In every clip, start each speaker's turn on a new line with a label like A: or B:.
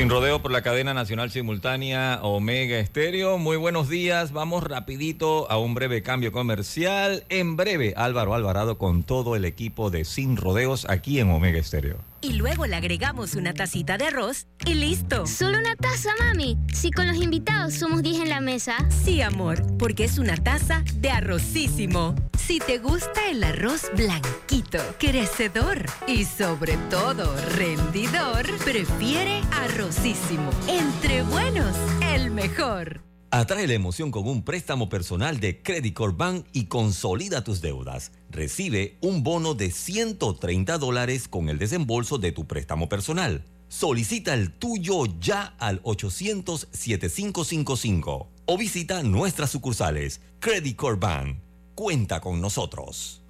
A: Sin rodeo por la cadena nacional simultánea Omega Estéreo. Muy buenos días. Vamos rapidito a un breve cambio comercial. En breve, Álvaro Alvarado con todo el equipo de Sin Rodeos aquí en Omega Estéreo.
B: Y luego le agregamos una tacita de arroz y listo.
C: ¿Solo una taza, mami? Si con los invitados somos 10 en la mesa.
B: Sí, amor, porque es una taza de arrocísimo. Si te gusta el arroz blanquito, crecedor y sobre todo rendidor, prefiere arrocísimo. Entre buenos, el mejor.
D: Atrae la emoción con un préstamo personal de Credit Corp Bank y consolida tus deudas. Recibe un bono de 130 dólares con el desembolso de tu préstamo personal. Solicita el tuyo ya al 800-7555 o visita nuestras sucursales. Credit Corp Bank. Cuenta con nosotros.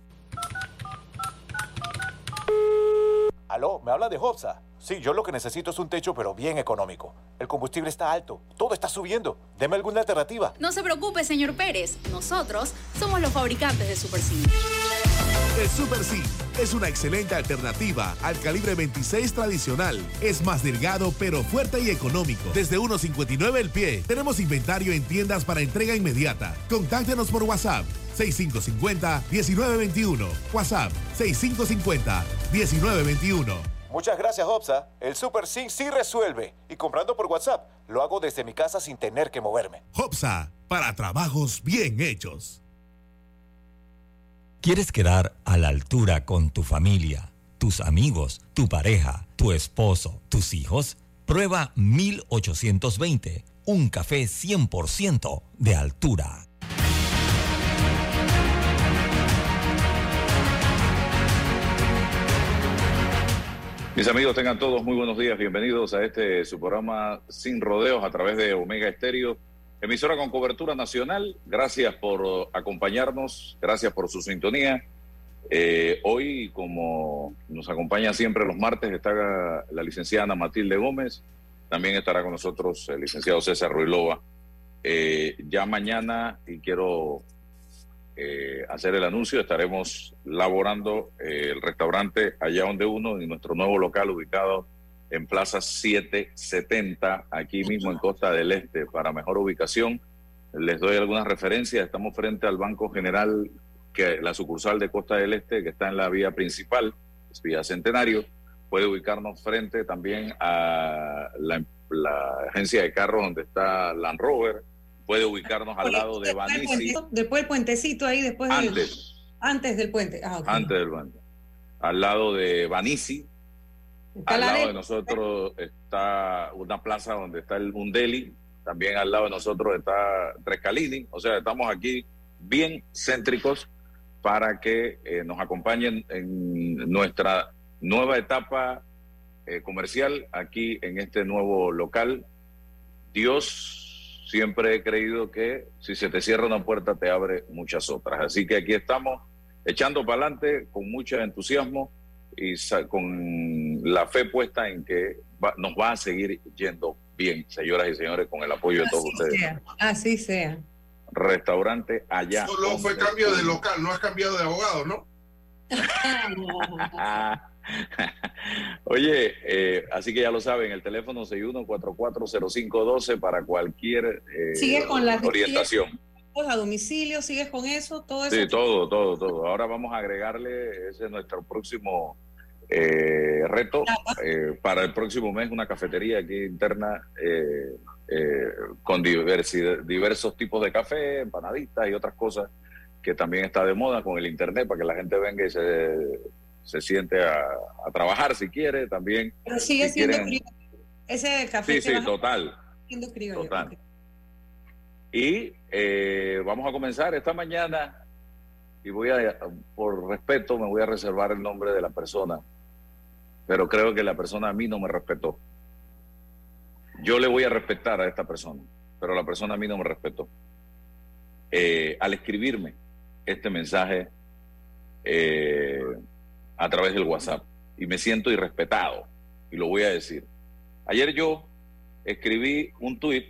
E: Aló, ¿me habla de Hobsa? Sí, yo lo que necesito es un techo, pero bien económico. El combustible está alto, todo está subiendo. Deme alguna alternativa.
F: No se preocupe, señor Pérez. Nosotros somos los fabricantes de Super C.
G: El Super C es una excelente alternativa al calibre 26 tradicional. Es más delgado, pero fuerte y económico. Desde 1.59 el pie. Tenemos inventario en tiendas para entrega inmediata. Contáctenos por WhatsApp 6550-1921. WhatsApp 6550-1921.
E: Muchas gracias, Hopsa. El Super Sync sí resuelve. Y comprando por WhatsApp, lo hago desde mi casa sin tener que moverme.
G: Hopsa, para trabajos bien hechos.
D: ¿Quieres quedar a la altura con tu familia, tus amigos, tu pareja, tu esposo, tus hijos? Prueba 1820, un café 100% de altura.
H: Mis amigos, tengan todos muy buenos días. Bienvenidos a este su programa Sin Rodeos a través de Omega Estéreo, emisora con cobertura nacional. Gracias por acompañarnos, gracias por su sintonía. Eh, hoy, como nos acompaña siempre los martes, está la licenciada Ana Matilde Gómez. También estará con nosotros el licenciado César Ruilova. Eh, ya mañana, y quiero eh, hacer el anuncio, estaremos laborando eh, el restaurante Allá Donde Uno en nuestro nuevo local ubicado en Plaza 770, aquí mismo en Costa del Este, para mejor ubicación. Les doy algunas referencias. Estamos frente al Banco General, que la sucursal de Costa del Este, que está en la vía principal, es vía Centenario. Puede ubicarnos frente también a la, la agencia de carros donde está Land Rover, puede ubicarnos al lado de Banisi.
I: Después del puentecito ahí, después
H: antes,
I: del, antes del puente. Ah,
H: Antes del puente. Al lado de Banisi. Al lado de nosotros está una plaza donde está el Mundeli. También al lado de nosotros está Trescalini. O sea, estamos aquí bien céntricos para que eh, nos acompañen en nuestra nueva etapa eh, comercial aquí en este nuevo local. Dios siempre he creído que si se te cierra una puerta te abre muchas otras. Así que aquí estamos echando para adelante con mucho entusiasmo y con la fe puesta en que nos va a seguir yendo bien, señoras y señores, con el apoyo de todos ustedes.
I: Así sea.
H: Restaurante allá.
J: Solo fue cambio de local, no has cambiado de abogado, ¿no?
H: Oye, eh, así que ya lo saben, el teléfono 61440512 para cualquier eh,
I: con la
H: orientación.
I: a domicilio, sigues con eso, todo eso.
H: Sí, todo, todo, todo. Ahora vamos a agregarle, ese es nuestro próximo eh, reto, eh, para el próximo mes una cafetería aquí interna eh, eh, con diversidad, diversos tipos de café, empanaditas y otras cosas que también está de moda con el internet para que la gente venga y se se siente a, trabajar si quiere también.
I: Pero sigue siendo Ese café.
H: Sí, sí, total.
I: Total.
H: Y eh, vamos a comenzar esta mañana y voy a, por respeto, me voy a reservar el nombre de la persona, pero creo que la persona a mí no me respetó. Yo le voy a respetar a esta persona, pero la persona a mí no me respetó. Eh, al escribirme este mensaje, eh, a través del WhatsApp y me siento irrespetado y lo voy a decir. Ayer yo escribí un tuit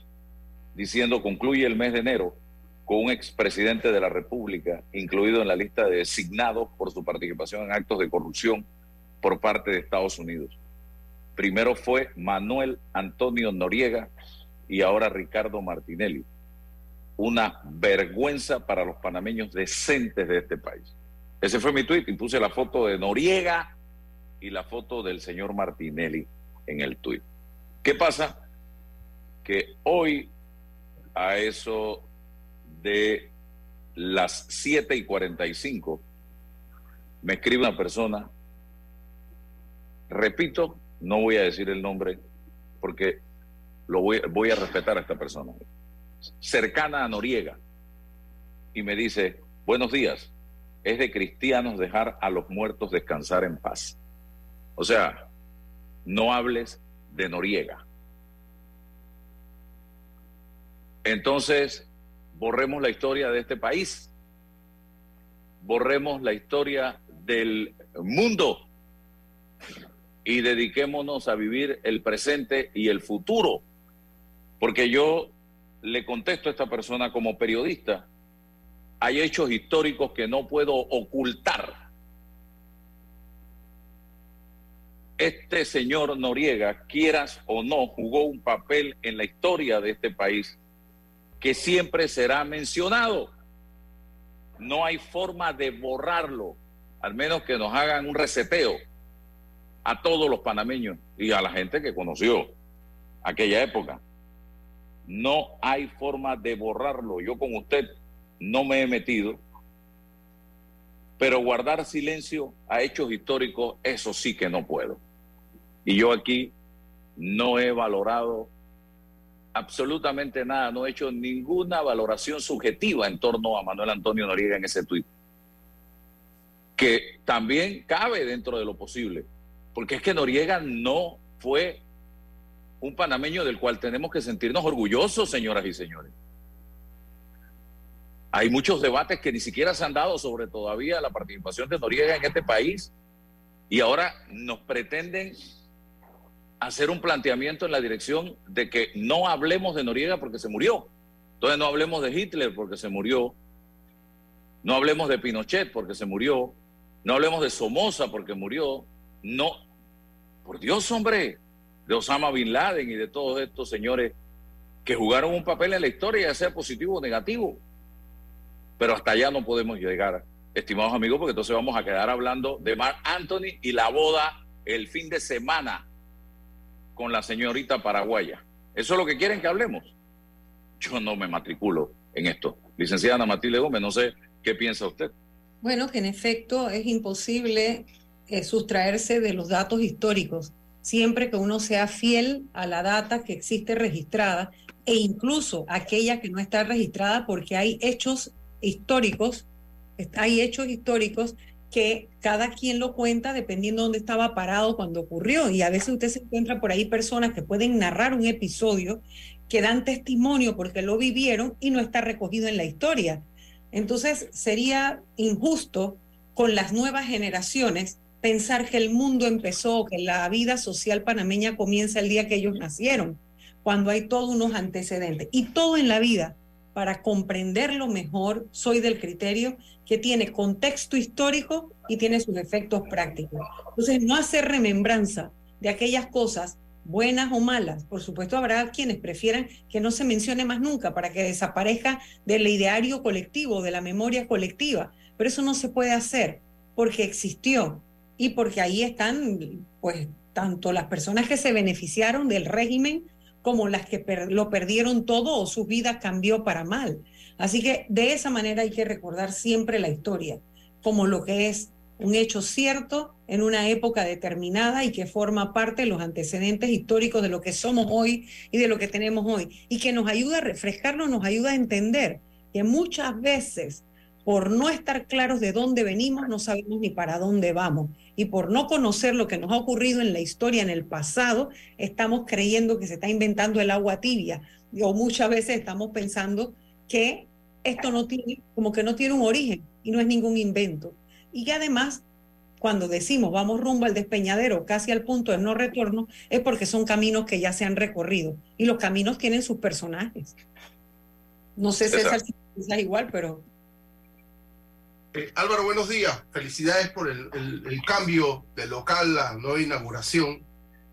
H: diciendo concluye el mes de enero con un expresidente de la República incluido en la lista de designados por su participación en actos de corrupción por parte de Estados Unidos. Primero fue Manuel Antonio Noriega y ahora Ricardo Martinelli. Una vergüenza para los panameños decentes de este país. Ese fue mi tuit y puse la foto de Noriega y la foto del señor Martinelli en el tuit. ¿Qué pasa? Que hoy a eso de las 7 y 45 me escribe una persona, repito, no voy a decir el nombre porque lo voy, voy a respetar a esta persona, cercana a Noriega, y me dice, buenos días, es de cristianos dejar a los muertos descansar en paz. O sea, no hables de Noriega. Entonces, borremos la historia de este país, borremos la historia del mundo y dediquémonos a vivir el presente y el futuro. Porque yo le contesto a esta persona como periodista, hay hechos históricos que no puedo ocultar. Este señor Noriega, quieras o no, jugó un papel en la historia de este país que siempre será mencionado. No hay forma de borrarlo, al menos que nos hagan un reseteo a todos los panameños y a la gente que conoció aquella época. No hay forma de borrarlo. Yo con usted no me he metido, pero guardar silencio a hechos históricos, eso sí que no puedo. Y yo aquí no he valorado absolutamente nada, no he hecho ninguna valoración subjetiva en torno a Manuel Antonio Noriega en ese tuit, que también cabe dentro de lo posible, porque es que Noriega no fue un panameño del cual tenemos que sentirnos orgullosos, señoras y señores. Hay muchos debates que ni siquiera se han dado sobre todavía la participación de Noriega en este país y ahora nos pretenden hacer un planteamiento en la dirección de que no hablemos de Noriega porque se murió. Entonces no hablemos de Hitler porque se murió. No hablemos de Pinochet porque se murió. No hablemos de Somoza porque murió. No. Por Dios, hombre. De Osama Bin Laden y de todos estos señores que jugaron un papel en la historia, ya sea positivo o negativo pero hasta allá no podemos llegar, estimados amigos, porque entonces vamos a quedar hablando de Mark Anthony y la boda el fin de semana con la señorita paraguaya. ¿Eso es lo que quieren que hablemos? Yo no me matriculo en esto. Licenciada Matilde Gómez, no sé qué piensa usted.
I: Bueno, que en efecto es imposible eh, sustraerse de los datos históricos, siempre que uno sea fiel a la data que existe registrada e incluso aquella que no está registrada porque hay hechos históricos, hay hechos históricos que cada quien lo cuenta dependiendo de dónde estaba parado cuando ocurrió. Y a veces usted se encuentra por ahí personas que pueden narrar un episodio, que dan testimonio porque lo vivieron y no está recogido en la historia. Entonces sería injusto con las nuevas generaciones pensar que el mundo empezó, que la vida social panameña comienza el día que ellos nacieron, cuando hay todos unos antecedentes. Y todo en la vida para comprenderlo mejor, soy del criterio que tiene contexto histórico y tiene sus efectos prácticos. Entonces, no hacer remembranza de aquellas cosas buenas o malas. Por supuesto, habrá quienes prefieran que no se mencione más nunca para que desaparezca del ideario colectivo, de la memoria colectiva. Pero eso no se puede hacer porque existió y porque ahí están, pues, tanto las personas que se beneficiaron del régimen como las que lo perdieron todo o su vida cambió para mal. Así que de esa manera hay que recordar siempre la historia como lo que es un hecho cierto en una época determinada y que forma parte de los antecedentes históricos de lo que somos hoy y de lo que tenemos hoy. Y que nos ayuda a refrescarnos, nos ayuda a entender que muchas veces por no estar claros de dónde venimos, no sabemos ni para dónde vamos. Y por no conocer lo que nos ha ocurrido en la historia, en el pasado, estamos creyendo que se está inventando el agua tibia. O muchas veces estamos pensando que esto no tiene, como que no tiene un origen y no es ningún invento. Y que además, cuando decimos vamos rumbo al despeñadero, casi al punto de no retorno, es porque son caminos que ya se han recorrido. Y los caminos tienen sus personajes. No sé, César, si piensas igual, pero
J: eh, Álvaro, buenos días. Felicidades por el, cambio de local, la nueva inauguración.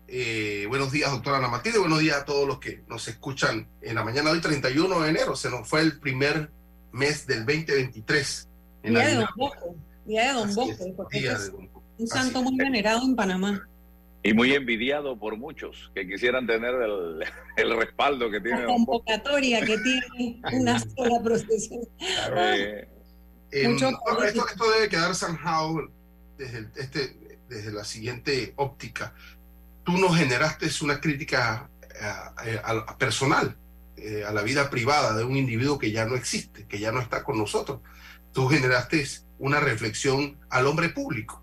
J: Eh, buenos días, doctora Ana Matilde. Buenos días a todos los que nos escuchan en la mañana de hoy, 31 de enero. Se nos fue el primer mes del 2023.
I: día, de Don Bosco, día de Don Bosco. Un santo muy venerado en Panamá.
H: Y muy envidiado por muchos que quisieran tener el, el respaldo que tiene.
I: La convocatoria que tiene una sola procesión.
J: Eh, esto, esto, debe quedar zanjado desde, este, desde la siguiente óptica. Tú nos generaste una crítica eh, a, personal, eh, a la vida privada de un individuo que ya no existe, que ya no está con nosotros. Tú generaste una reflexión al hombre público,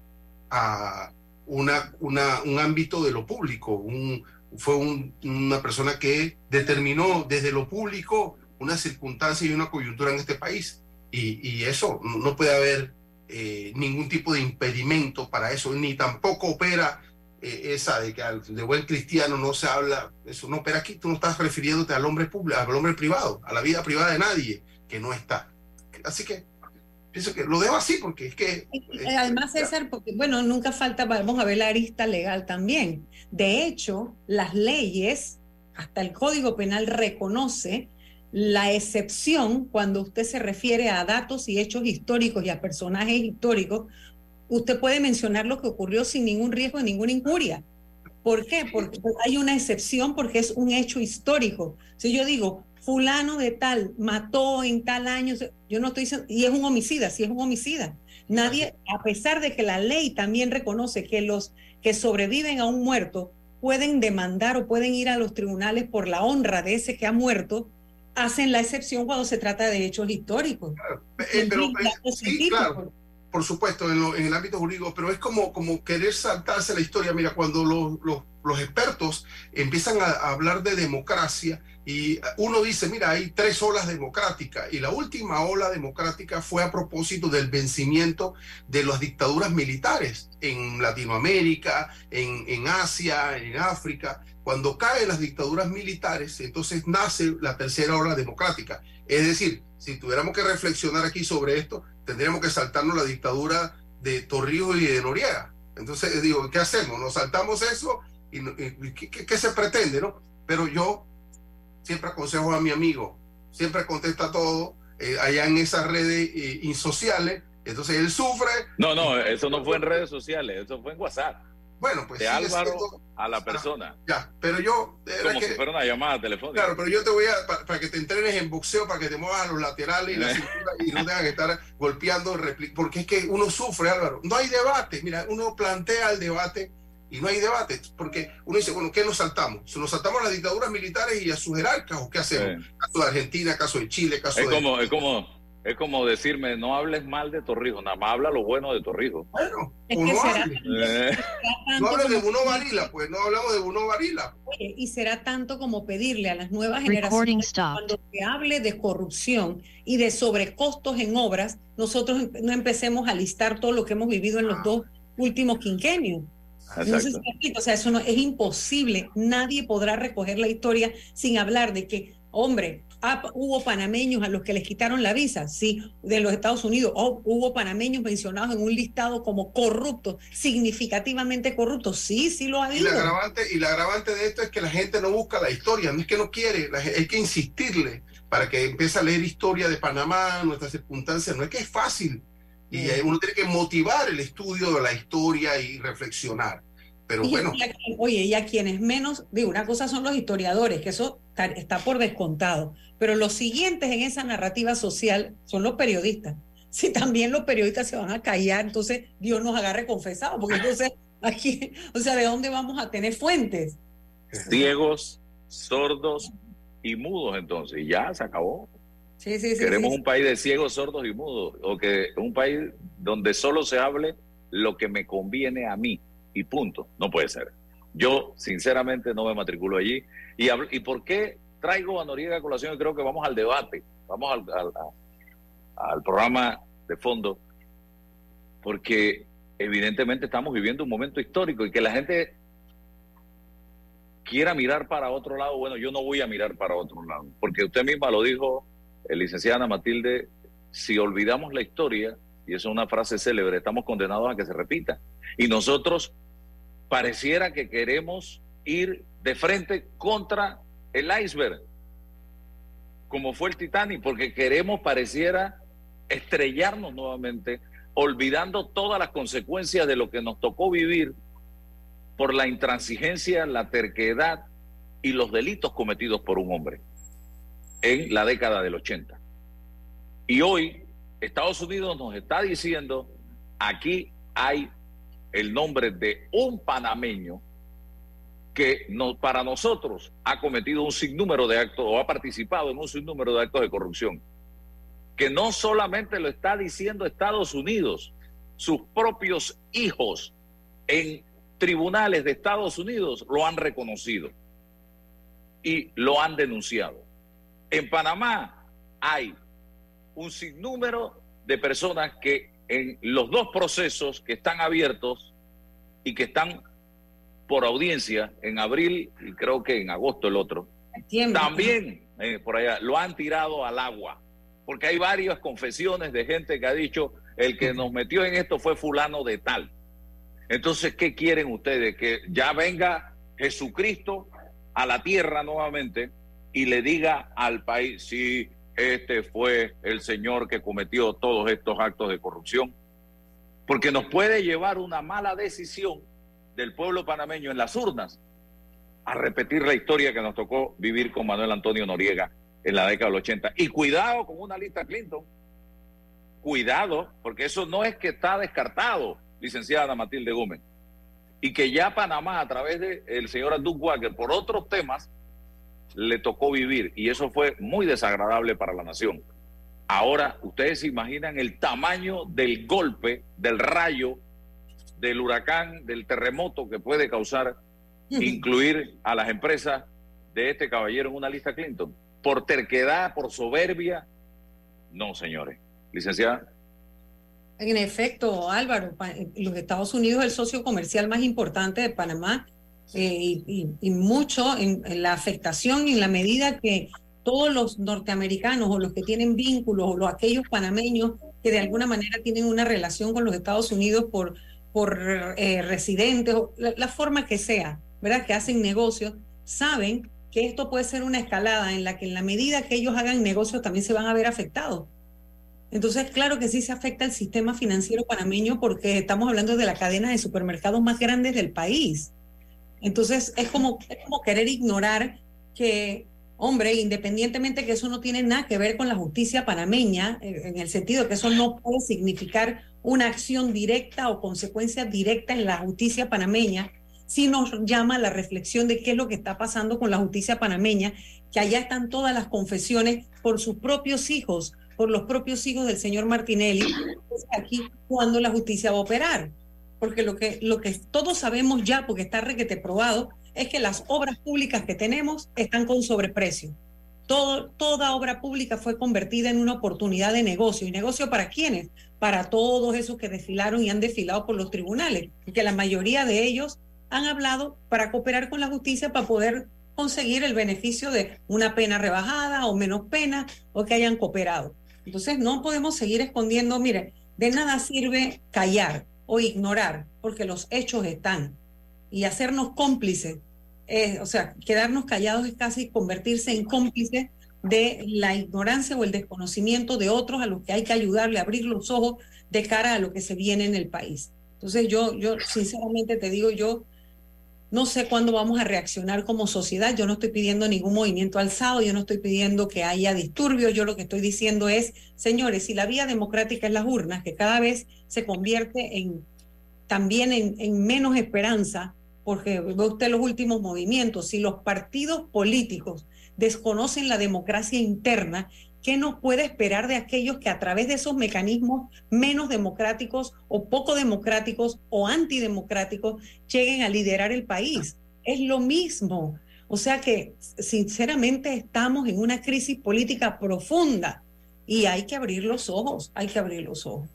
J: a una, una, un ámbito de lo público. Un, fue una persona que determinó desde lo público una circunstancia y una coyuntura en este país. Y, eso no puede haber eh, ningún tipo de impedimento para eso, ni tampoco opera eh, esa de que de buen cristiano no se habla, eso no opera aquí, tú no estás refiriéndote al hombre público, al hombre privado, a la vida privada de nadie que no está. Así que pienso que lo dejo así porque es que...
I: Eh, además, César, porque bueno, nunca falta, vamos a ver la arista legal también. De hecho, las leyes, hasta el Código Penal reconoce la excepción cuando usted se refiere a datos y hechos históricos y a personajes históricos, usted puede mencionar lo que ocurrió sin ningún riesgo de ninguna injuria. ¿Por qué? Porque hay una excepción porque es un hecho histórico. Si yo digo, fulano de tal mató en tal año, yo no estoy diciendo, y es un homicida, si es un homicida. Nadie, a pesar de que la ley también reconoce que los que sobreviven a un muerto pueden demandar o pueden ir a los tribunales por la honra de ese que ha muerto, hacen la excepción cuando se trata de hechos históricos.
J: Eh, claro, por supuesto, en, el ámbito jurídico, pero es como, como querer saltarse la historia. Mira, cuando los, los, los expertos empiezan a hablar de democracia, y uno dice, mira, hay tres olas democráticas y la última ola democrática fue a propósito del vencimiento de las dictaduras militares en Latinoamérica, en, en Asia, en África. Cuando caen las dictaduras militares, entonces nace la tercera ola democrática. Es decir, si tuviéramos que reflexionar aquí sobre esto, tendríamos que saltarnos la dictadura de Torrijos y de Noriega. Entonces, digo, ¿qué hacemos? ¿Nos saltamos eso? ¿Y, ¿qué, qué se pretende? no Pero yo siempre aconsejo a mi amigo, siempre contesta todo, eh, allá en esas redes eh, insociales, entonces él sufre.
H: No, no, eso no fue en redes sociales, eso fue en WhatsApp.
J: Bueno, pues
H: de Álvaro a la persona.
J: ya, pero yo.
H: Como si fuera una llamada telefónica.
J: Claro, pero yo te voy a. Para, que te entrenes en boxeo, para que te muevas a los laterales y la cintura y no tengas que estar golpeando. Porque es que uno sufre, Álvaro. No hay debate. Mira, uno plantea el debate y no hay debate, porque uno dice, bueno, ¿qué nos saltamos? Si nos saltamos a las dictaduras militares y a sus jerarcas, ¿o qué hacemos? Caso de Argentina, caso de Chile, caso
H: es
J: de...
H: Como, es, como, es como decirme, no hables mal de Torrijos, nada más habla lo bueno de Torrijos.
J: Bueno, uno eh. No hables de Bruno Varila, pues no hablamos de Bruno Varila.
I: y será tanto como pedirle a las nuevas generaciones, cuando se hable de corrupción y de sobrecostos en obras, nosotros no empecemos a listar todo lo que hemos vivido en los dos últimos quinquenios o sea, eso no, es imposible. Nadie podrá recoger la historia sin hablar de que, hombre, ah, hubo panameños a los que les quitaron la visa, sí, de los Estados Unidos, o hubo panameños mencionados en un listado como corruptos, significativamente corruptos, sí, sí lo ha habido.
J: Y la agravante, y la agravante de esto es que la gente no busca la historia, no es que no quiere, hay que insistirle para que empiece a leer historia de Panamá, nuestras circunstancias, no es que es fácil, y uno tiene que motivar el estudio de la historia y reflexionar. Pero bueno.
I: oye, y a quienes menos, digo, una cosa son los historiadores, que eso está, por descontado, pero los siguientes en esa narrativa social son los periodistas. Si también los periodistas se van a callar, entonces Dios nos agarre confesado, porque entonces aquí, o sea, ¿de dónde vamos a tener fuentes?
H: Ciegos, sordos y mudos entonces, y ya se acabó. Queremos un país de ciegos, sordos y mudos, o que un país donde solo se hable lo que me conviene a mí y punto. No puede ser. Yo, sinceramente, no me matriculo allí. ¿Y, y por qué traigo a Noriega a colación? Y creo que vamos al debate, vamos al, al programa de fondo, porque evidentemente estamos viviendo un momento histórico y que la gente quiera mirar para otro lado, bueno, yo no voy a mirar para otro lado, porque usted misma lo dijo, el licenciada Ana Matilde, si olvidamos la historia, y eso es una frase célebre, estamos condenados a que se repita. Y nosotros pareciera que queremos ir de frente contra el iceberg, como fue el Titanic, porque queremos, pareciera, estrellarnos nuevamente, olvidando todas las consecuencias de lo que nos tocó vivir por la intransigencia, la terquedad y los delitos cometidos por un hombre en la década del 80. Y hoy Estados Unidos nos está diciendo, aquí hay el nombre de un panameño que para nosotros ha cometido un sinnúmero de actos o ha participado en un sinnúmero de actos de corrupción. Que no solamente lo está diciendo Estados Unidos, sus propios hijos en tribunales de Estados Unidos lo han reconocido y lo han denunciado. En Panamá hay un sinnúmero de personas que en los dos procesos que están abiertos y que están por audiencia en abril y creo que en agosto el otro, también eh, por allá lo han tirado al agua, porque hay varias confesiones de gente que ha dicho, el que nos metió en esto fue fulano de tal. Entonces, ¿qué quieren ustedes? Que ya venga Jesucristo a la tierra nuevamente y le diga al país, sí, este fue el señor que cometió todos estos actos de corrupción, porque nos puede llevar una mala decisión del pueblo panameño en las urnas a repetir la historia que nos tocó vivir con Manuel Antonio Noriega en la década del 80. Y cuidado con una lista Clinton, cuidado, porque eso no es que está descartado, licenciada Matilde Gómez, y que ya Panamá, a través del el señor Abdul Walker, por otros temas, le tocó vivir, y eso fue muy desagradable para la nación. Ahora, ustedes se imaginan el tamaño del golpe, del rayo, del huracán, del terremoto que puede causar incluir a las empresas de este caballero en una lista Clinton. Por terquedad, por soberbia. No, señores. Licenciada.
I: En efecto, Álvaro, los Estados Unidos es el socio comercial más importante de Panamá eh, y, mucho en, la afectación en la medida que todos los norteamericanos o los que tienen vínculos o los, aquellos panameños que de alguna manera tienen una relación con los Estados Unidos por, por eh, residentes, o la, forma que sea, ¿verdad? Que hacen negocios, saben que esto puede ser una escalada en la que en la medida que ellos hagan negocios también se van a ver afectados. Entonces, claro que sí se afecta el sistema financiero panameño porque estamos hablando de la cadena de supermercados más grandes del país. Entonces, es como, como querer ignorar que, hombre, independientemente que eso no tiene nada que ver con la justicia panameña, eh, en el sentido que eso no puede significar una acción directa o consecuencia directa en la justicia panameña, sí nos llama a la reflexión de qué es lo que está pasando con la justicia panameña, que allá están todas las confesiones por sus propios hijos, por los propios hijos del señor Martinelli, aquí cuando la justicia va a operar. Porque lo que, lo que todos sabemos ya, porque está requete probado, es que las obras públicas que tenemos están con sobreprecio. Todo, toda obra pública fue convertida en una oportunidad de negocio. ¿Y negocio para quiénes? Para todos esos que desfilaron y han desfilado por los tribunales, que la mayoría de ellos han hablado para cooperar con la justicia para poder conseguir el beneficio de una pena rebajada o menos pena o que hayan cooperado. Entonces no podemos seguir escondiendo, mire, de nada sirve callar o ignorar, porque los hechos están. Y hacernos cómplices, o sea, quedarnos callados es casi convertirse en cómplices de la ignorancia o el desconocimiento de otros a los que hay que ayudarle a abrir los ojos de cara a lo que se viene en el país. Entonces yo, yo sinceramente te digo, yo no sé cuándo vamos a reaccionar como sociedad. Yo no estoy pidiendo ningún movimiento alzado, yo no estoy pidiendo que haya disturbios. Yo lo que estoy diciendo es, señores, si la vía democrática es las urnas, que cada vez se convierte en también en, en menos esperanza, porque ve usted los últimos movimientos, si los partidos políticos desconocen la democracia interna ¿Qué nos puede esperar de aquellos que a través de esos mecanismos menos democráticos o poco democráticos o antidemocráticos lleguen a liderar el país? Es lo mismo. O sea que sinceramente estamos en una crisis política profunda y hay que abrir los ojos, hay que abrir los ojos.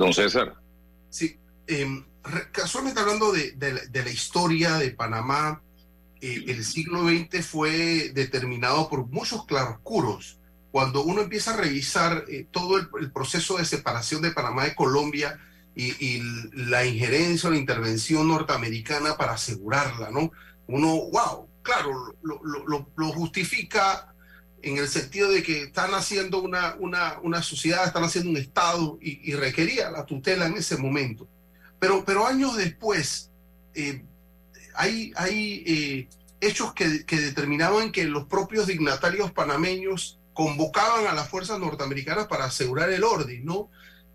H: Don César.
J: Sí, em, casualmente hablando de, de, la historia de Panamá, eh, el siglo XX fue determinado por muchos claroscuros. Cuando uno empieza a revisar eh, todo el, proceso de separación de Panamá de Colombia, y, la injerencia o la intervención norteamericana para asegurarla, ¿no? Uno, wow, claro, lo, lo, justifica en el sentido de que están haciendo una, una, una sociedad, están haciendo un Estado y, requería la tutela en ese momento. Pero, pero años después, eh, hay, hay eh, hechos que, que determinaban que los propios dignatarios panameños convocaban a las fuerzas norteamericanas para asegurar el orden, ¿no?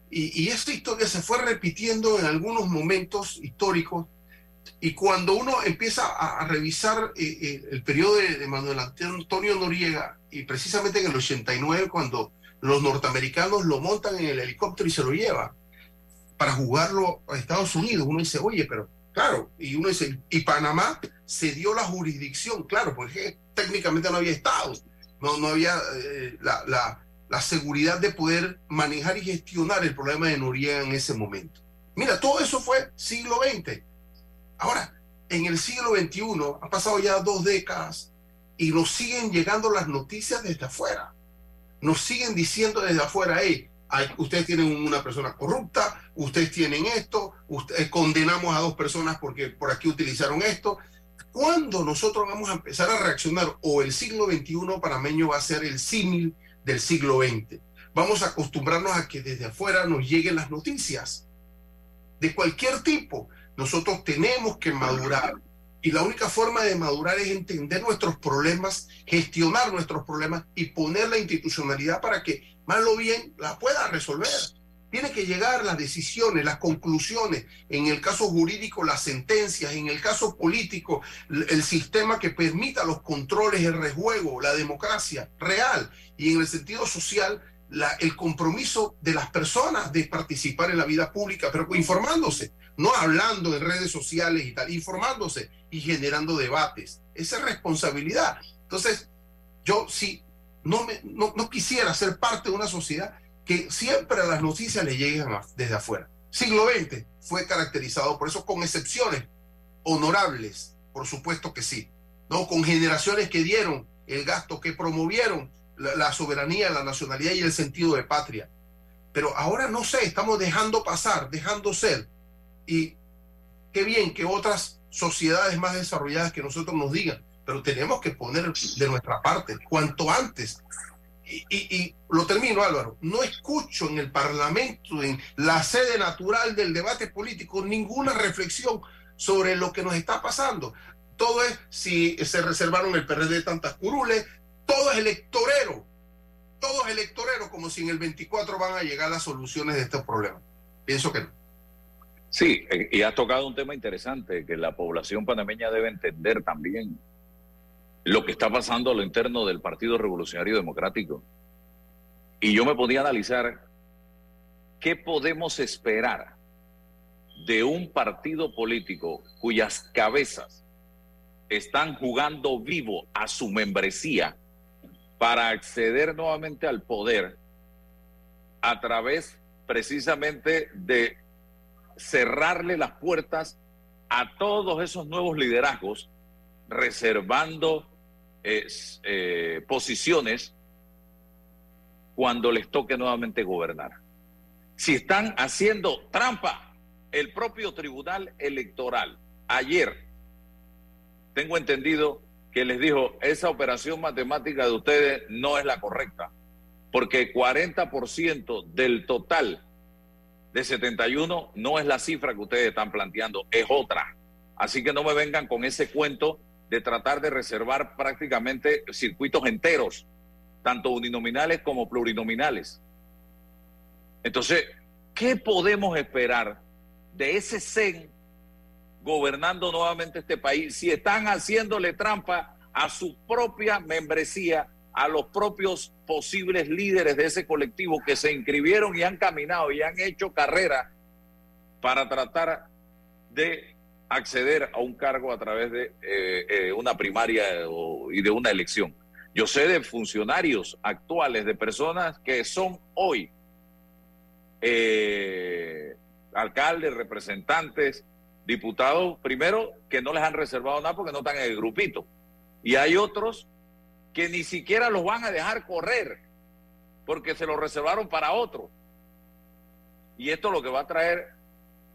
J: Y, esta historia se fue repitiendo en algunos momentos históricos. Y cuando uno empieza a, revisar eh, eh, el periodo de, Manuel Antonio Noriega, y precisamente en el 89, cuando los norteamericanos lo montan en el helicóptero y se lo llevan para jugarlo a Estados Unidos, uno dice, oye, pero claro, y uno dice, y Panamá se dio la jurisdicción, claro, porque técnicamente no había Estado, no, no había eh, la la seguridad de poder manejar y gestionar el problema de Noriega en ese momento. Mira, todo eso fue siglo XX. Ahora, en el siglo XXI, han pasado ya dos décadas y nos siguen llegando las noticias desde afuera. Nos siguen diciendo desde afuera, hey, ustedes tienen una persona corrupta, ustedes tienen esto, ustedes, condenamos a dos personas porque por aquí utilizaron esto. ¿Cuándo nosotros vamos a empezar a reaccionar? O el siglo XXI panameño va a ser el símil del siglo XX. Vamos a acostumbrarnos a que desde afuera nos lleguen las noticias de cualquier tipo. Nosotros tenemos que madurar y la única forma de madurar es entender nuestros problemas, gestionar nuestros problemas y poner la institucionalidad para que, mal o bien, la pueda resolver. Tiene que llegar las decisiones, las conclusiones, en el caso jurídico las sentencias, en el caso político el sistema que permita los controles, el rejuego, la democracia real y en el sentido social el compromiso de las personas de participar en la vida pública, pero informándose, no hablando en redes sociales y tal, informándose y generando debates. Esa es responsabilidad. Entonces, yo sí, no, me, no, no quisiera ser parte de una sociedad que siempre a las noticias le lleguen desde afuera. Siglo XX fue caracterizado por eso, con excepciones honorables, por supuesto que sí, ¿no? con generaciones que dieron el gasto, que promovieron la, soberanía, la nacionalidad y el sentido de patria. Pero ahora no sé, estamos dejando pasar, dejando ser. Y qué bien que otras sociedades más desarrolladas que nosotros nos digan, pero tenemos que poner de nuestra parte cuanto antes. Y, y, lo termino, Álvaro. No escucho en el Parlamento, en la sede natural del debate político, ninguna reflexión sobre lo que nos está pasando. Todo es si se reservaron el PRD tantas curules, todo es electorero. Todo es electorero, como si en el 24 van a llegar las soluciones de estos problemas. Pienso que no.
H: Sí, eh, y has tocado un tema interesante que la población panameña debe entender también lo que está pasando a lo interno del Partido Revolucionario Democrático. Y yo me podía analizar qué podemos esperar de un partido político cuyas cabezas están jugando vivo a su membresía para acceder nuevamente al poder a través precisamente de cerrarle las puertas a todos esos nuevos liderazgos, reservando eh, posiciones cuando les toque nuevamente gobernar. Si están haciendo trampa, el propio Tribunal Electoral ayer, tengo entendido, que les dijo, esa operación matemática de ustedes no es la correcta, porque 40% del total de 71 no es la cifra que ustedes están planteando, es otra. Así que no me vengan con ese cuento de tratar de reservar prácticamente circuitos enteros, tanto uninominales como plurinominales. Entonces, ¿qué podemos esperar de ese CEN gobernando nuevamente este país si están haciéndole trampa a su propia membresía, a los propios posibles líderes de ese colectivo que se inscribieron y han caminado y han hecho carrera para tratar de acceder a un cargo a través de eh, eh, una primaria y de una elección. Yo sé de funcionarios actuales, de personas que son hoy eh, alcaldes, representantes, diputados, primero, que no les han reservado nada porque no están en el grupito. Y hay otros que ni siquiera los van a dejar correr porque se los reservaron para otro. Y esto lo que va a traer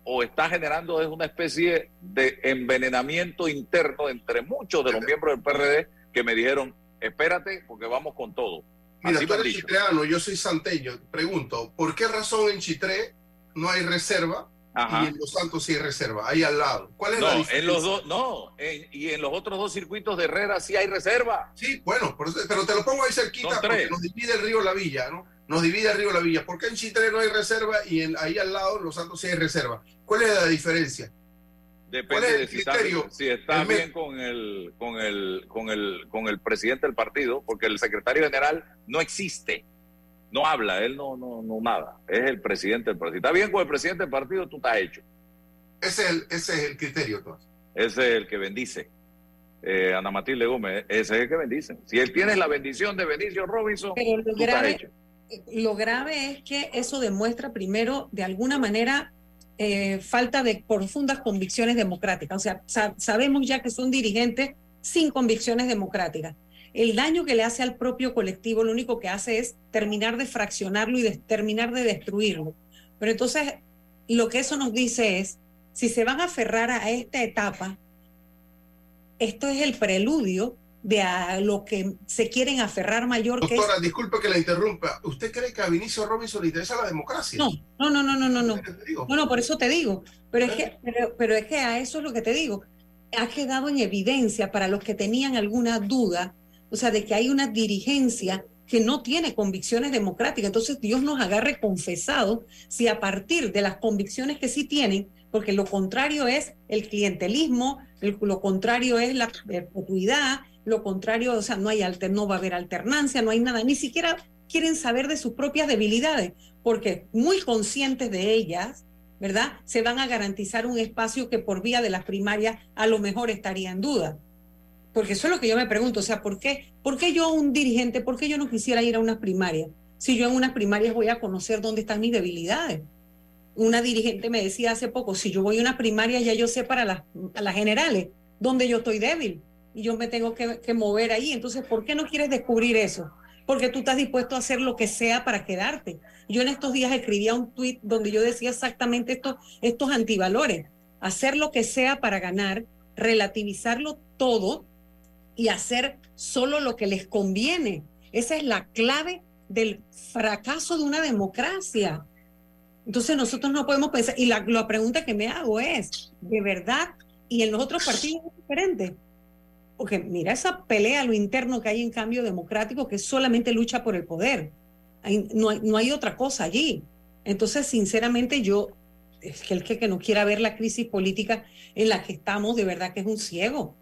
H: o está generando es una especie de envenenamiento interno entre muchos de los miembros del PRD que me dijeron, espérate porque vamos con todo.
J: Mira, tú eres chitreano, yo soy santeño. Pregunto, ¿por qué razón en Chitré no hay reserva y en Los Santos sí hay reserva? Ahí al lado. ¿Cuál es
H: no,
J: la diferencia?
H: En los dos, no, y en los otros dos circuitos de Herrera sí hay reserva.
J: Sí, bueno, pero te lo pongo ahí cerquita porque nos divide el río La Villa, ¿no? Nos divide el río La Villa. ¿Por qué en Chitré no hay reserva y en, ahí al lado en Los Santos sí hay reserva? ¿Cuál es la diferencia?
H: Depende de si está, si está bien con el, con, el, con, el, con el presidente del partido, porque el secretario general no existe, no habla, él no, no, no nada, es el presidente del partido. Si está bien con el presidente del partido, tú estás hecho.
J: Ese es el, ese es el criterio, entonces.
H: Ese es el que bendice. Eh, Ana Matilde Gómez, ese es el que bendice. Si él tiene la bendición de Benicio Robinson,
I: Pero lo grave, Lo grave es que eso demuestra primero, de alguna manera, eh, falta de profundas convicciones democráticas. O sea, sabemos ya que son dirigentes sin convicciones democráticas. El daño que le hace al propio colectivo lo único que hace es terminar de fraccionarlo y de, terminar de destruirlo. Pero entonces, lo que eso nos dice es, si se van a aferrar a esta etapa, esto es el preludio de a lo que se quieren aferrar mayor
J: Doctora, que Doctora, disculpe que la interrumpa. ¿Usted cree que a Vinicio Robinson le interesa la democracia?
I: No, no, no, no, no, no. No, no, no por eso te digo. Pero es, que, pero, es que a eso es lo que te digo. Ha quedado en evidencia para los que tenían alguna duda, o sea, de que hay una dirigencia que no tiene convicciones democráticas. Entonces Dios nos agarre confesado si a partir de las convicciones que sí tienen, porque lo contrario es el clientelismo, lo contrario es la perpetuidad, lo contrario, o sea, no, hay alter, no va a haber alternancia, no hay nada, ni siquiera quieren saber de sus propias debilidades, porque muy conscientes de ellas, ¿verdad? Se van a garantizar un espacio que por vía de las primarias a lo mejor estaría en duda. Porque eso es lo que yo me pregunto, o sea, ¿por qué, ¿por qué yo un dirigente, por qué yo no quisiera ir a unas primarias? Si yo en unas primarias voy a conocer dónde están mis debilidades. Una dirigente me decía hace poco, si yo voy a una primaria ya yo sé para las, las generales dónde yo estoy débil y yo me tengo que, mover ahí. Entonces, ¿por qué no quieres descubrir eso? Porque tú estás dispuesto a hacer lo que sea para quedarte. Yo en estos días escribía un tweet donde yo decía exactamente esto, estos antivalores. Hacer lo que sea para ganar, relativizarlo todo y hacer solo lo que les conviene. Esa es la clave del fracaso de una democracia. Entonces nosotros no podemos pensar, y la, la pregunta que me hago es, ¿de verdad? Y en los otros partidos es diferente porque mira esa pelea a lo interno que hay en cambio democrático que solamente lucha por el poder. no, hay, no hay otra cosa allí. Entonces, sinceramente, yo, es que el que, que no quiera ver la crisis política en la que estamos, de verdad que es un ciego.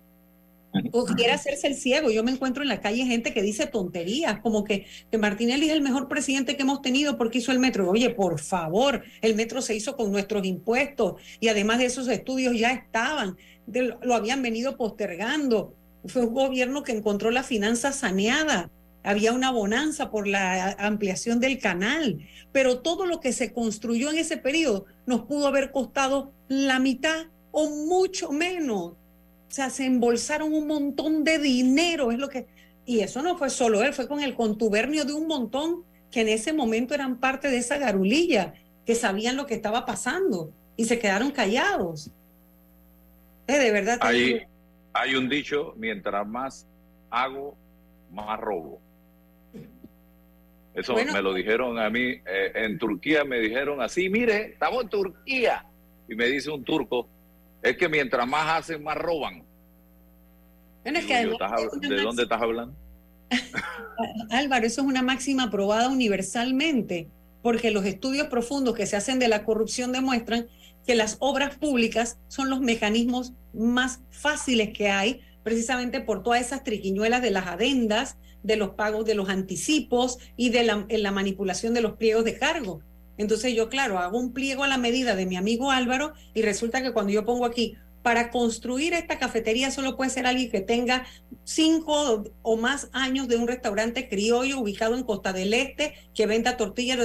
I: O quiere hacerse el ciego. Yo me encuentro en la calle gente que dice tonterías, como que, que Martinelli es el mejor presidente que hemos tenido porque hizo el metro. Oye, por favor, el metro se hizo con nuestros impuestos y además de esos estudios ya estaban, lo habían venido postergando fue un gobierno que encontró la finanza saneada. Había una bonanza por la ampliación del canal, pero todo lo que se construyó en ese periodo nos pudo haber costado la mitad o mucho menos. O sea, se embolsaron un montón de dinero, es lo que... Y eso no fue solo él, fue con el contubernio de un montón que en ese momento eran parte de esa garulilla, que sabían lo que estaba pasando y se quedaron callados. Eh, de verdad.
H: Ahí, hay un dicho, mientras más hago, más robo. Eso me lo dijeron a mí eh, en Turquía, me dijeron así, mire, estamos en Turquía. Y me dice un turco, es que mientras más hacen, más roban. ¿De dónde estás hablando?
I: Álvaro, eso es una máxima aprobada universalmente, porque los estudios profundos que se hacen de la corrupción demuestran que las obras públicas son los mecanismos más fáciles que hay, precisamente por todas esas triquiñuelas de las adendas, de los pagos de los anticipos y de la, la manipulación de los pliegos de cargo. Entonces yo, claro, hago un pliego a la medida de mi amigo Álvaro y resulta que cuando yo pongo aquí para construir esta cafetería solo puede ser alguien que tenga cinco o más años de un restaurante criollo ubicado en Costa del Este, que venda tortillas,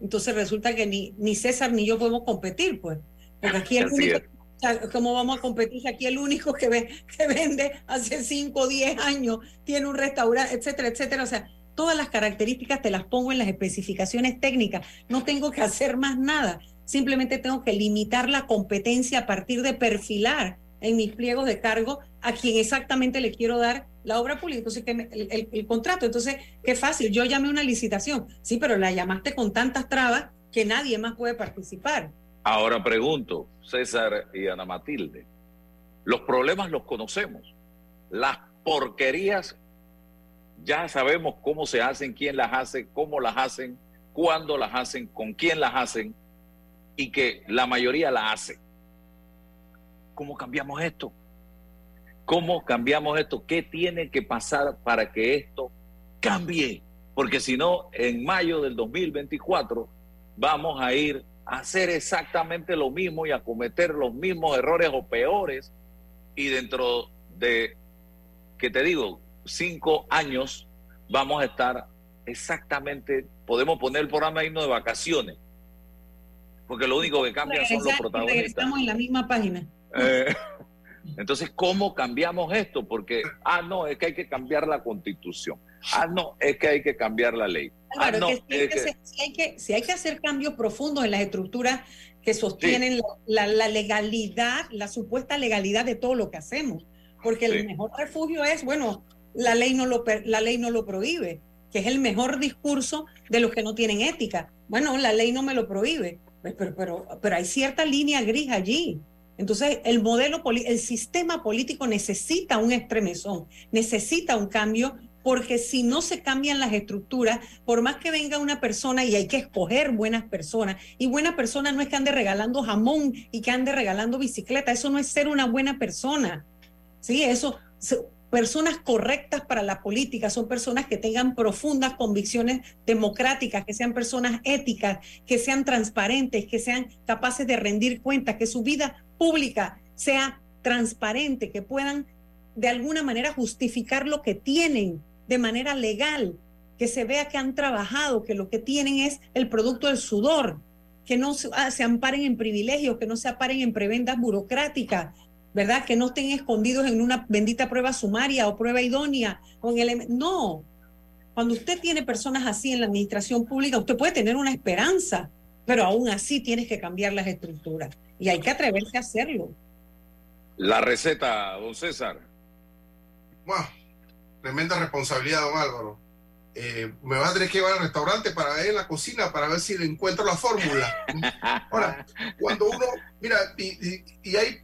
I: entonces resulta que ni, ni César ni yo podemos competir, pues. Porque aquí el único, ¿cómo vamos a competir aquí el único que, ve, que vende hace cinco o diez años tiene un restaurante, etcétera, etcétera? O sea, todas las características te las pongo en las especificaciones técnicas, no tengo que hacer más nada. Simplemente tengo que limitar la competencia a partir de perfilar en mis pliegos de cargo a quien exactamente le quiero dar la obra pública, entonces el, el, contrato. Entonces, qué fácil, yo llamé una licitación, sí, pero la llamaste con tantas trabas que nadie más puede participar.
H: Ahora pregunto, César y Ana Matilde, los problemas los conocemos, las porquerías ya sabemos cómo se hacen, quién las hace, cómo las hacen, cuándo las hacen, con quién las hacen y que la mayoría la hace. ¿Cómo cambiamos esto? ¿Cómo cambiamos esto? ¿Qué tiene que pasar para que esto cambie? Porque si no, en mayo del 2024 vamos a ir a hacer exactamente lo mismo y a cometer los mismos errores o peores. Y dentro de, que te digo, cinco años vamos a estar exactamente, podemos poner el programa de de vacaciones, porque lo único que cambia son los protagonistas.
I: Estamos en la misma página.
H: Eh, entonces, ¿cómo cambiamos esto? Porque, ah, no, es que hay que cambiar la constitución. Ah, no, es que hay que cambiar la ley.
I: Ah, no, si, hay que, si, hay que, hacer cambios profundos en las estructuras que sostienen la, legalidad, la supuesta legalidad de todo lo que hacemos. Porque el mejor refugio es, bueno, la ley no lo, la ley no lo prohíbe, que es el mejor discurso de los que no tienen ética. Bueno, la ley no me lo prohíbe, pues, pero, pero, pero hay cierta línea gris allí. Entonces, el modelo, el sistema político necesita un estremezón, necesita un cambio, porque si no se cambian las estructuras, por más que venga una persona y hay que escoger buenas personas, y buena persona no es que ande regalando jamón y que ande regalando bicicleta, eso no es ser una buena persona. Sí, eso, personas correctas para la política, son personas que tengan profundas convicciones democráticas, que sean personas éticas, que sean transparentes, que sean capaces de rendir cuentas, que su vida pública sea transparente, que puedan de alguna manera justificar lo que tienen de manera legal, que se vea que han trabajado, que lo que tienen es el producto del sudor, que no se, ah, amparen en privilegios, que no se amparen en prebendas burocráticas, ¿verdad? Que no estén escondidos en una bendita prueba sumaria o prueba idónea. O en el, no, cuando usted tiene personas así en la administración pública, usted puede tener una esperanza, pero aún así tienes que cambiar las estructuras y hay que atreverse a hacerlo.
H: La receta, don César.
J: Wow, tremenda responsabilidad, don Álvaro. Eh, me va a tener que llevar al restaurante para ver en la cocina para ver si le encuentro la fórmula. Ahora, cuando uno, mira, y, y hay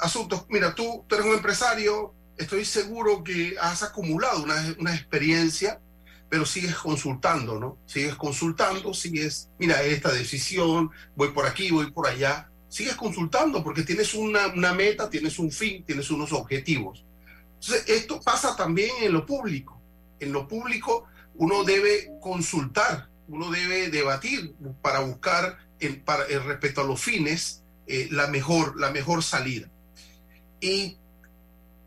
J: asuntos. Mira, tú, eres un empresario, estoy seguro que has acumulado una, una, experiencia, pero sigues consultando, ¿no? Sigues consultando, sigues, mira, esta decisión, voy por aquí, voy por allá. Sigues consultando porque tienes una, una meta, tienes un fin, tienes unos objetivos. Entonces, esto pasa también en lo público. En lo público uno debe consultar, uno debe debatir para buscar el, para, el respecto a los fines eh, la, mejor, la mejor salida. Y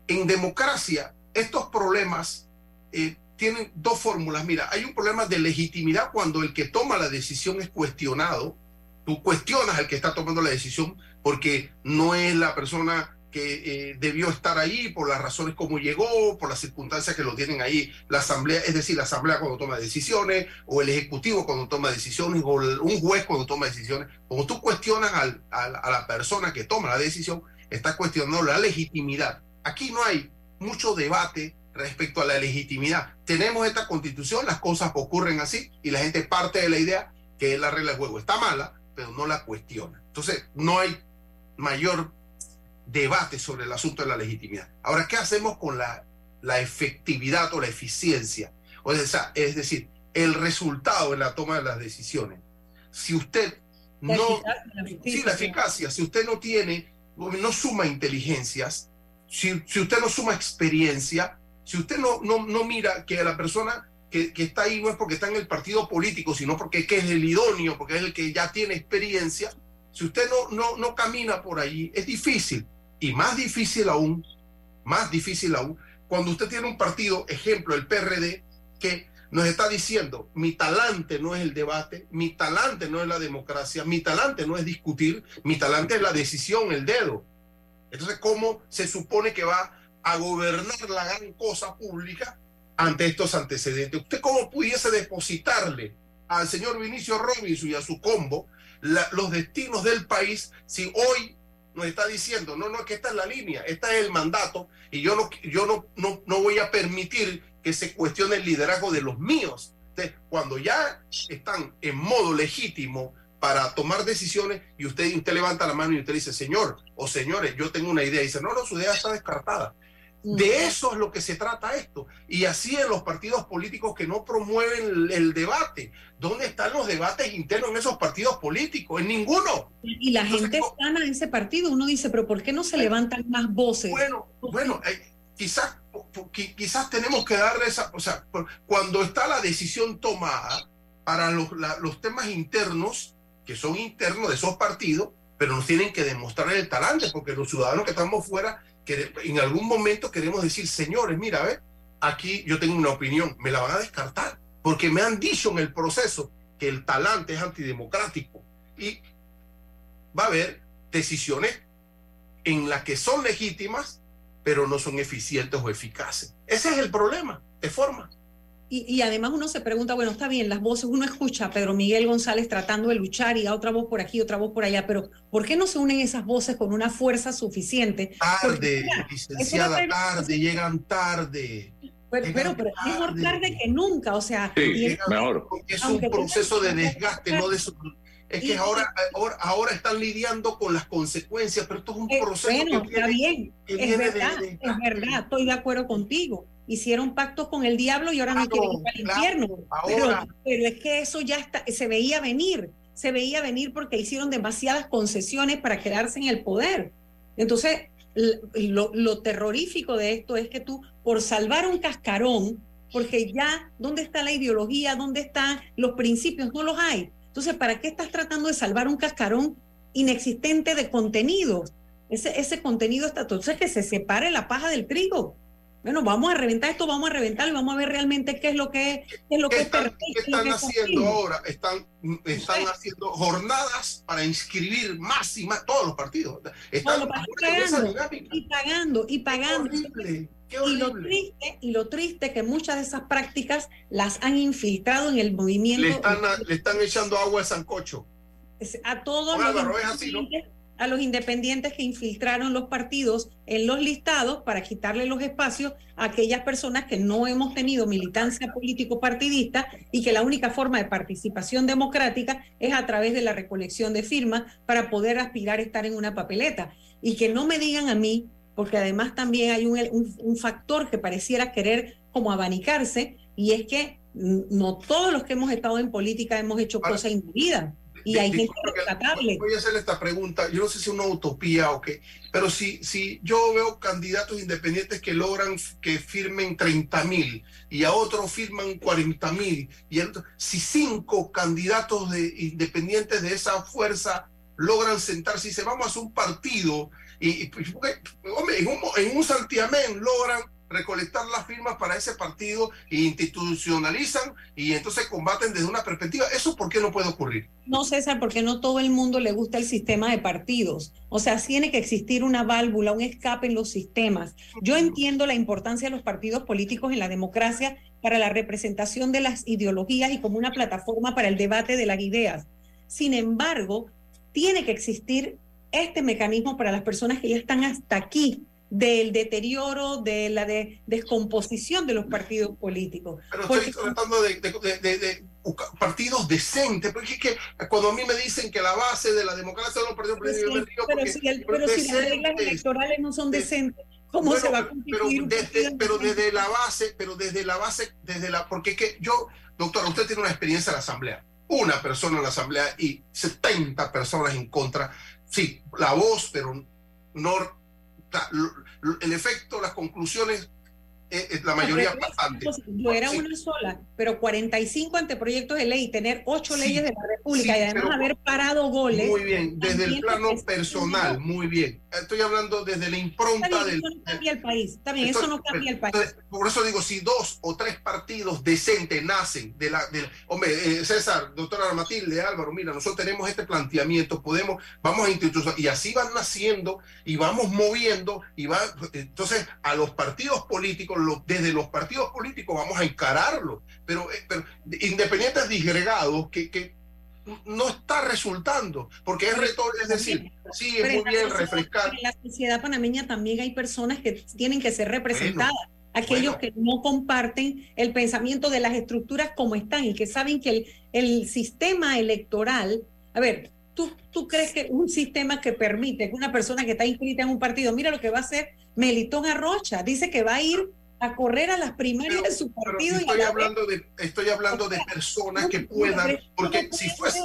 J: en democracia, estos problemas eh, tienen dos fórmulas. Mira, hay un problema de legitimidad cuando el que toma la decisión es cuestionado. Tú cuestionas al que está tomando la decisión porque no es la persona que eh, debió estar ahí por las razones como llegó, por las circunstancias que lo tienen ahí la asamblea, es decir, la asamblea cuando toma decisiones, o el ejecutivo cuando toma decisiones, o un juez cuando toma decisiones. Como tú cuestionas a la persona que toma la decisión, está cuestionando la legitimidad. Aquí no hay mucho debate respecto a la legitimidad. Tenemos esta constitución, las cosas ocurren así y la gente parte de la idea que la regla de juego está mala, pero no la cuestiona. Entonces, no hay mayor debate sobre el asunto de la legitimidad. Ahora, ¿qué hacemos con la, la efectividad o la eficiencia? O sea, es decir, el resultado en la toma de las decisiones. Si usted no... sí, la eficacia. Si usted no tiene no suma inteligencias, si, usted no suma experiencia, si usted no, no, mira que la persona que, está ahí no es porque está en el partido político, sino porque es el idóneo, porque es el que ya tiene experiencia, si usted no, no, no camina por allí, es difícil. Y más difícil aún, más difícil aún, cuando usted tiene un partido, ejemplo, el PRD, que nos está diciendo, mi talante no es el debate, mi talante no es la democracia, mi talante no es discutir, mi talante es la decisión, el dedo. Entonces, ¿cómo se supone que va a gobernar la gran cosa pública ante estos antecedentes? ¿Usted cómo pudiese depositarle al señor Vinicio Robinson y a su combo los destinos del país si hoy nos está diciendo, no, no, que esta es la línea, esta es el mandato y yo no, yo no, no, no voy a permitir que se cuestione el liderazgo de los míos. cuando ya están en modo legítimo para tomar decisiones y usted, usted levanta la mano y usted dice, señor o señores, yo tengo una idea, y dice, no, no, su idea está descartada. De eso es lo que se trata esto. Y así en los partidos políticos que no promueven el, debate. ¿Dónde están los debates internos en esos partidos políticos? En ninguno.
I: Y la gente gana en ese partido. Uno dice, pero ¿por qué no se levantan más voces?
J: Bueno, bueno, eh, quizás, quizás tenemos que darle esa, o sea, cuando está la decisión tomada para los, los temas internos, que son internos de esos partidos, pero nos tienen que demostrar el talante, porque los ciudadanos que estamos fuera que en algún momento queremos decir, señores, mira, a aquí yo tengo una opinión, me la van a descartar, porque me han dicho en el proceso que el talante es antidemocrático y va a haber decisiones en las que son legítimas, pero no son eficientes o eficaces. Ese es el problema, de forma.
I: Y, además uno se pregunta, bueno, está bien, las voces uno escucha a Pedro Miguel González tratando de luchar y a otra voz por aquí, otra voz por allá, pero ¿por qué no se unen esas voces con una fuerza suficiente?
J: Tarde, licenciada, tarde, llegan tarde.
I: Pero, pero, mejor tarde que nunca, o sea,
H: mejor.
J: es un proceso de desgaste, no de es que ahora, ahora, están lidiando con las consecuencias, pero esto es un proceso.
I: Bueno, está bien, es verdad, es verdad, estoy de acuerdo contigo hicieron pactos con el diablo y ahora no quieren ir al infierno. Pero, es que eso ya está, se veía venir, se veía venir porque hicieron demasiadas concesiones para quedarse en el poder. Entonces, lo, lo terrorífico de esto es que tú, por salvar un cascarón, porque ya, ¿dónde está la ideología? ¿Dónde están los principios? No los hay. Entonces, ¿para qué estás tratando de salvar un cascarón inexistente de contenidos? Ese, ese contenido está, entonces que se separe la paja del trigo bueno, vamos a reventar esto, vamos a reventarlo y vamos a ver realmente qué es lo que es, lo que
J: están, ¿qué están haciendo ahora? Están, están haciendo jornadas para inscribir más y más todos los partidos. Están
I: pagando, y pagando y pagando. Y lo triste, y lo triste que muchas de esas prácticas las han infiltrado en el movimiento.
J: Le están, le están echando agua de sancocho.
I: A todos los a los independientes que infiltraron los partidos en los listados para quitarle los espacios a aquellas personas que no hemos tenido militancia político-partidista y que la única forma de participación democrática es a través de la recolección de firmas para poder aspirar a estar en una papeleta. Y que no me digan a mí, porque además también hay un, factor que pareciera querer como abanicarse, y es que no todos los que hemos estado en política hemos hecho cosas indebidas. Y hay gente rescatable.
J: Voy a hacerle esta pregunta. Yo no sé si es una utopía o qué, pero si, si yo veo candidatos independientes que logran que firmen 30 mil y a otros firman 40 mil, y si cinco candidatos de, independientes de esa fuerza logran sentarse y se vamos a hacer un partido, y, hombre, en un, en un santiamén logran recolectar las firmas para ese partido e institucionalizan y entonces combaten desde una perspectiva. ¿Eso por qué no puede ocurrir?
I: No, César, porque no todo el mundo le gusta el sistema de partidos. O sea, tiene que existir una válvula, un escape en los sistemas. Yo entiendo la importancia de los partidos políticos en la democracia para la representación de las ideologías y como una plataforma para el debate de las ideas. Sin embargo, tiene que existir este mecanismo para las personas que ya están hasta aquí del deterioro, de la descomposición de los partidos políticos.
J: Pero estoy tratando de, partidos decentes, porque es que cuando a mí me dicen que la base de la democracia son los partidos políticos,
I: pero, si, pero si las reglas electorales no son decentes, ¿cómo se va a
J: pero desde, pero desde la base, pero desde la base, desde la, porque es que yo, doctora, usted tiene una experiencia en la asamblea, una persona en la asamblea y 70 personas en contra, sí, la voz, pero no el efecto, las conclusiones, eh, eh, la mayoría bastante.
I: Yo era una sola, pero 45 anteproyectos de ley, tener ocho leyes de la República y además haber parado goles.
J: Muy bien, desde el plano personal, muy bien. Estoy hablando desde la impronta
I: del. Eso no cambia el país. Está bien, eso no cambia el país.
J: Por eso digo, si dos o tres partidos decentes nacen de la. De, hombre, eh, César, doctora Matilde, Álvaro, mira, nosotros tenemos este planteamiento, podemos, vamos a institucionalizar, y así van naciendo y vamos moviendo, y va. Entonces, a los partidos políticos, desde los partidos políticos vamos a encararlo, pero, eh, pero independientes disgregados que, que no está resultando, porque es retórico, es decir, sí, es muy bien refrescar.
I: En la sociedad panameña también hay personas que tienen que ser representadas. aquellos que no comparten el pensamiento de las estructuras como están y que saben que el, el sistema electoral, a ver, ¿tú, ¿tú crees que un sistema que permite que una persona que está inscrita en un partido, mira lo que va a hacer Melitón Arrocha, dice que va a ir a correr a las primarias de su partido.
J: estoy, hablando de, estoy hablando de personas que puedan, porque si fuese,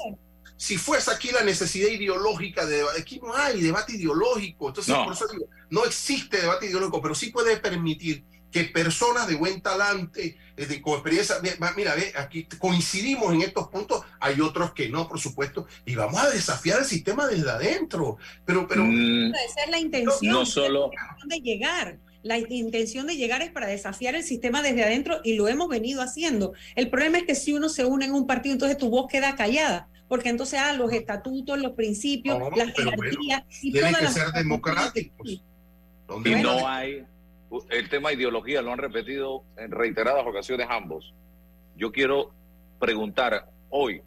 J: si fuese aquí la necesidad ideológica de debate, aquí no hay debate ideológico, entonces por eso digo, no existe debate ideológico, pero sí puede permitir que personas de buen talante, eh, de, con experiencia, mira, ve, aquí coincidimos en estos puntos, hay otros que no, por supuesto, y vamos a desafiar el sistema desde adentro. Pero, pero
I: mm, esa es la intención no, solo de llegar. La intención de llegar es para desafiar el sistema desde adentro y lo hemos venido haciendo. El problema es que si uno se une en un partido, entonces tu voz queda callada, porque entonces ah, los estatutos, los principios, las jerarquías
J: y tienen que ser democráticos.
H: Y no hay el tema ideología, lo han repetido en reiteradas ocasiones ambos. Yo quiero preguntar hoy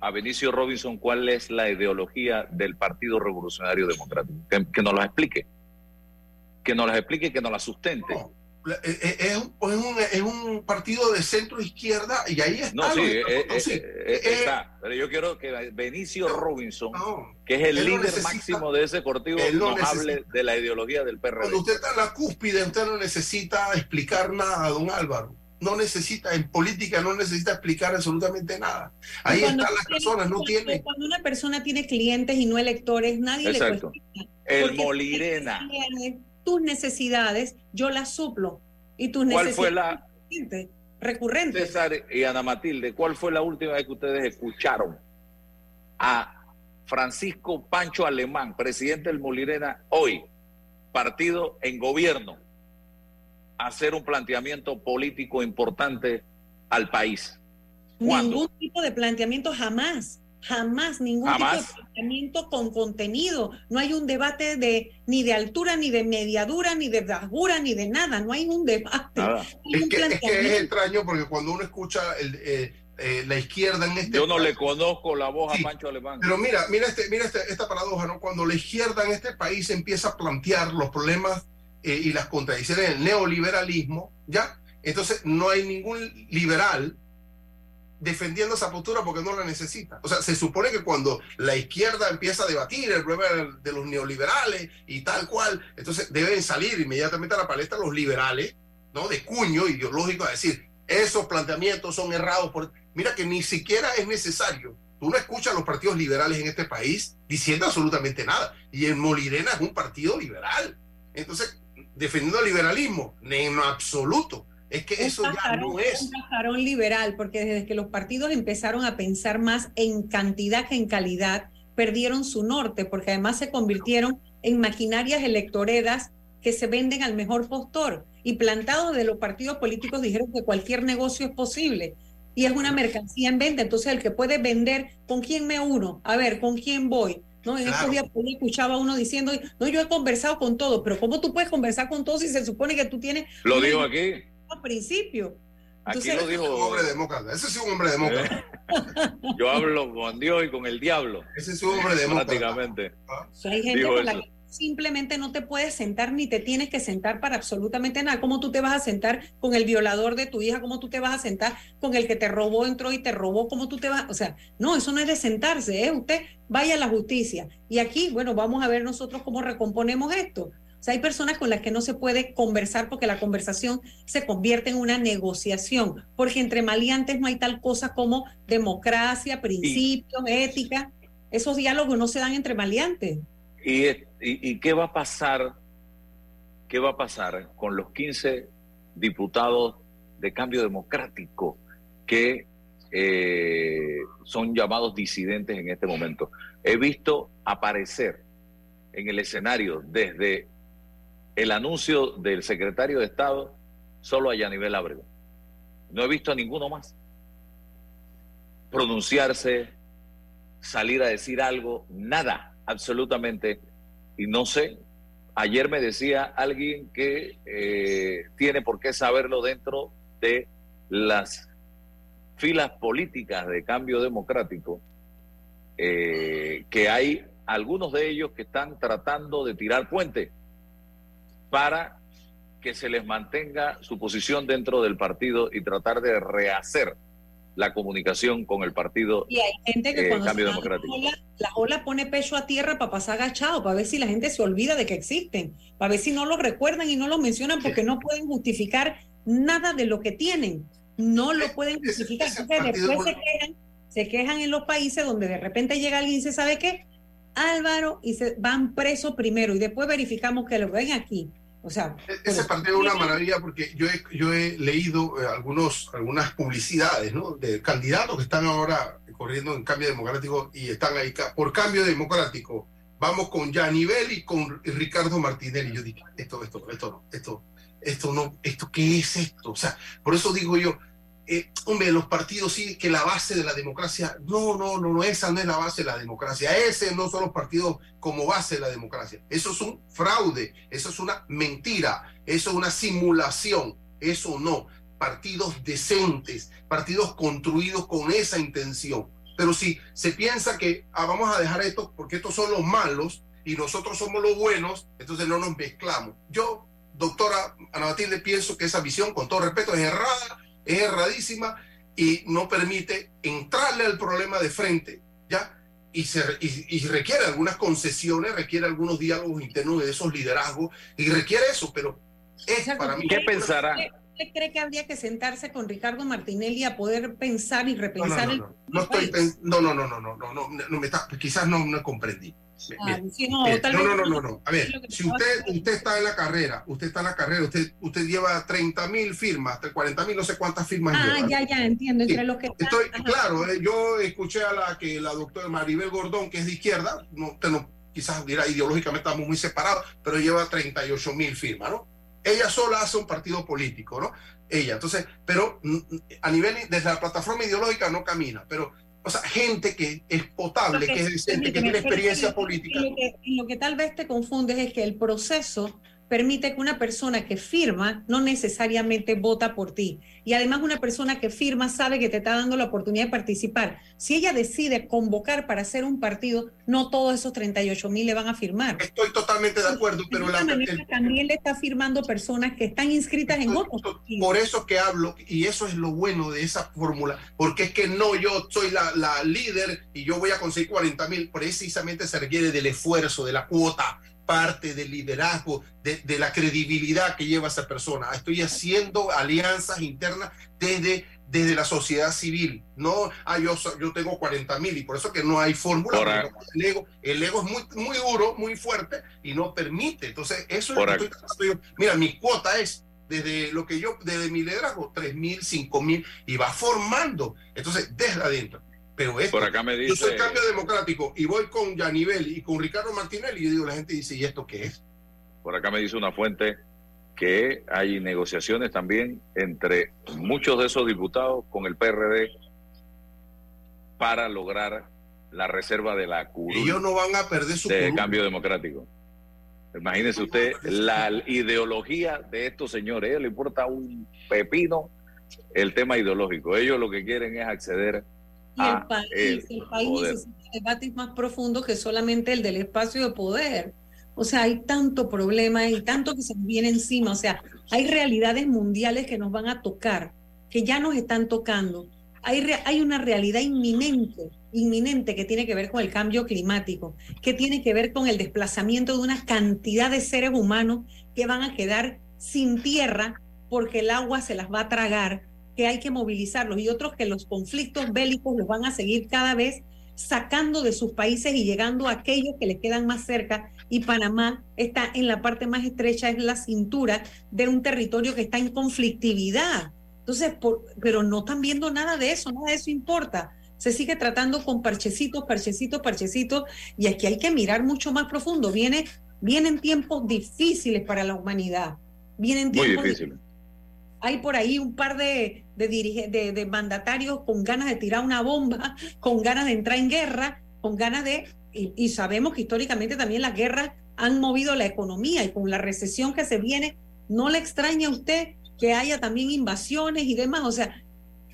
H: a Benicio Robinson cuál es la ideología del Partido Revolucionario Democrático, que nos lo explique que nos las explique, que nos las sustente.
J: Eh, eh, es, un, es, un, partido de centro izquierda y ahí está.
H: No, sí, eh, está. Pero yo quiero que Benicio Robinson, que es el líder máximo de ese partido, nos hable de la ideología del PRD.
J: Cuando usted está en la cúspide, usted no necesita explicar nada, don Álvaro. No necesita, en política no necesita explicar absolutamente nada. Ahí están las personas, no tiene.
I: Cuando una persona tiene clientes y no electores, nadie le cuestiona.
H: El Molirena
I: tus necesidades, yo las suplo. Y tus ¿Cuál
H: fue la
I: recurrente?
H: César y Ana Matilde, ¿cuál fue la última vez que ustedes escucharon a Francisco Pancho Alemán, presidente del Molirena, hoy, partido en gobierno, hacer un planteamiento político importante al país?
I: Ningún tipo de planteamiento jamás. Jamás ningún tipo de planteamiento con contenido. No hay un debate de ni de altura, ni de mediadura, ni de bajura, ni de nada. No hay un debate.
J: Es, que, es, extraño porque cuando uno escucha eh, eh, la izquierda en este
H: Yo no le conozco la voz a Pancho Alemán.
J: Pero mira, mira, este, mira este, esta paradoja, ¿no? Cuando la izquierda en este país empieza a plantear los problemas eh, y las contradicciones del neoliberalismo, ¿ya? Entonces no hay ningún liberal defendiendo esa postura porque no la necesita. O sea, se supone que cuando la izquierda empieza a debatir el problema de los neoliberales y tal cual, entonces deben salir inmediatamente a la palestra los liberales, ¿no? De cuño ideológico a decir, esos planteamientos son errados. Por... Mira que ni siquiera es necesario. Tú no escuchas a los partidos liberales en este país diciendo absolutamente nada. Y el Molirena es un partido liberal. Entonces, defendiendo el liberalismo, en absoluto. Es que eso ya no es.
I: Un pajarón liberal, porque desde que los partidos empezaron a pensar más en cantidad que en calidad, perdieron su norte, porque además se convirtieron en maquinarias electoreras que se venden al mejor postor. Y plantados de los partidos políticos dijeron que cualquier negocio es posible. Y es una mercancía en venta. Entonces, el que puede vender, ¿con quién me uno? A ver, ¿con quién voy? ¿no? En estos días escuchaba uno diciendo, no, yo he conversado con todo, pero ¿cómo tú puedes conversar con todos si se supone que tú tienes...
H: Lo digo aquí
I: al principio.
H: Aquí lo dijo.
J: Un hombre demócrata. Ese es un hombre demócrata.
H: Yo hablo con Dios y con el diablo.
J: Ese es un hombre demócrata.
H: Prácticamente.
I: ¿Ah? hay gente con la que simplemente no te puedes sentar ni te tienes que sentar para absolutamente nada. ¿Cómo tú te vas a sentar con el violador de tu hija? ¿Cómo tú te vas a sentar con el que te robó, entró y te robó? ¿Cómo tú te vas? O sea, no, eso no es de sentarse, ¿eh? Usted vaya a la justicia. Y aquí, bueno, vamos a ver nosotros cómo recomponemos esto hay personas con las que no se puede conversar porque la conversación se convierte en una negociación, porque entre maleantes no hay tal cosa como democracia, principios, ética. Esos diálogos no se dan entre maleantes.
H: ¿Y, y, qué va a pasar? ¿Qué va a pasar con los 15 diputados de cambio democrático que eh, son llamados disidentes en este momento? He visto aparecer en el escenario desde el anuncio del secretario de Estado solo a nivel Ábrego. No he visto a ninguno más pronunciarse, salir a decir algo, nada, absolutamente. Y no sé, ayer me decía alguien que eh, tiene por qué saberlo dentro de las filas políticas de cambio democrático, eh, que hay algunos de ellos que están tratando de tirar puente para que se les mantenga su posición dentro del partido y tratar de rehacer la comunicación con el partido
I: y hay gente que eh, Cambio Democrático. La ola, pone pecho a tierra para pasar agachado, para ver si la gente se olvida de que existen, para ver si no lo recuerdan y no lo mencionan porque no pueden justificar nada de lo que tienen. No lo pueden justificar. después se quejan, se quejan en los países donde de repente llega alguien y dice, ¿sabe qué? Álvaro, y se van presos primero y después verificamos que lo ven aquí. O sea,
J: e-, ese partido es una maravilla porque yo he, yo he leído eh, algunos, algunas publicidades ¿no? de candidatos que están ahora corriendo en cambio democrático y están ahí por cambio democrático. Vamos con Yanivel y con Ricardo Martinelli. Yo dije, esto, esto, esto no, esto, esto no, esto, ¿qué es esto? O sea, por eso digo yo, eh, hombre, los partidos sí que la base de la democracia, no, no, no, no, esa no es la base de la democracia, ese no son los partidos como base de la democracia, eso es un fraude, eso es una mentira, eso es una simulación, eso no, partidos decentes, partidos construidos con esa intención. Pero si se piensa que ah, vamos a dejar esto porque estos son los malos y nosotros somos los buenos, entonces no nos mezclamos. Yo, doctora Ana Matilde, pienso que esa visión, con todo respeto, es errada es erradísima y no permite entrarle al problema de frente, ¿ya? Y, se, y, requiere algunas concesiones, requiere algunos diálogos internos de esos liderazgos, y requiere eso, pero es para mí...
H: ¿Qué pensará?
I: ¿Usted cree que habría que sentarse con Ricardo Martinelli a poder pensar y repensar
J: no, no, no, no, estoy no, no, no, no, no, no, no, no, me está, quizás no, no comprendí. Ah, no, no, no, no, A ver, si usted, usted está en la carrera, usted está en la carrera, usted, usted lleva 30 mil firmas, 40 mil, no sé cuántas firmas
I: ah, ya, ya, entiendo. Entre los que
J: estoy, claro, eh, yo escuché a la que la doctora Maribel Gordón, que es de izquierda, no, no quizás dirá ideológicamente estamos muy separados, pero lleva 38 mil firmas, ¿no? Ella sola hace un partido político, ¿no? Ella, entonces, pero mm, a nivel, desde la plataforma ideológica no camina, pero o sea, gente que es potable, que es decente, que tiene experiencia política.
I: lo, que, lo que tal vez te confundes es que el proceso permite que una persona que firma no necesariamente vota por ti. Y además una persona que firma sabe que te está dando la oportunidad de participar. Si ella decide convocar para hacer un partido, no todos esos 38 mil le van a firmar.
J: Estoy totalmente de acuerdo, pero la,
I: también le está firmando personas que están inscritas en otros
J: Por eso que hablo, y eso es lo bueno de esa fórmula, porque es que no yo soy la, la líder y yo voy a conseguir 40 mil, precisamente se requiere del esfuerzo, de la cuota parte del liderazgo, de, la credibilidad que lleva esa persona. Estoy haciendo alianzas internas desde, desde la sociedad civil. No, ah, yo, yo tengo 40 mil y por eso que no hay fórmula. El ego, el ego es muy, muy duro, muy fuerte y no permite. Entonces, eso es lo que estoy Mira, mi cuota es desde lo que yo, desde mi liderazgo, 3 mil, 5 mil y va formando. Entonces, desde adentro. Pero esto,
H: Por acá me dice,
J: yo soy cambio democrático y voy con Yanivel y con Ricardo Martinelli y yo digo, la gente dice, ¿y esto qué es?
H: Por acá me dice una fuente que hay negociaciones también entre muchos de esos diputados con el PRD para lograr la reserva de la curul.
J: Ellos no van a perder su
H: de cambio democrático. Imagínese usted la ideología de estos señores. A ellos les importa un pepino el tema ideológico. Ellos lo que quieren es acceder
I: y el ah, país, el, país necesita debates más profundos que solamente el del espacio de poder. O sea, hay tanto problema y tanto que se nos viene encima. O sea, hay realidades mundiales que nos van a tocar, que ya nos están tocando. Hay, hay una realidad inminente, inminente que tiene que ver con el cambio climático, que tiene que ver con el desplazamiento de una cantidad de seres humanos que van a quedar sin tierra porque el agua se las va a tragar que hay que movilizarlos y otros que los conflictos bélicos los van a seguir cada vez sacando de sus países y llegando a aquellos que les quedan más cerca. Y Panamá está en la parte más estrecha, es la cintura de un territorio que está en conflictividad. Entonces, pero no están viendo nada de eso, nada de eso importa. se sigue tratando con parchecitos, parchecitos, parchecitos, y aquí hay que mirar mucho más profundo. Viene, vienen tiempos difíciles para la humanidad. Vienen tiempos
H: Muy difíciles.
I: Hay por ahí un par de, de, de, mandatarios con ganas de tirar una bomba, con ganas de entrar en guerra, con ganas de... Y, y sabemos que históricamente también las guerras han movido la economía y con la recesión que se viene, no le extraña a usted que haya también invasiones y demás. O sea,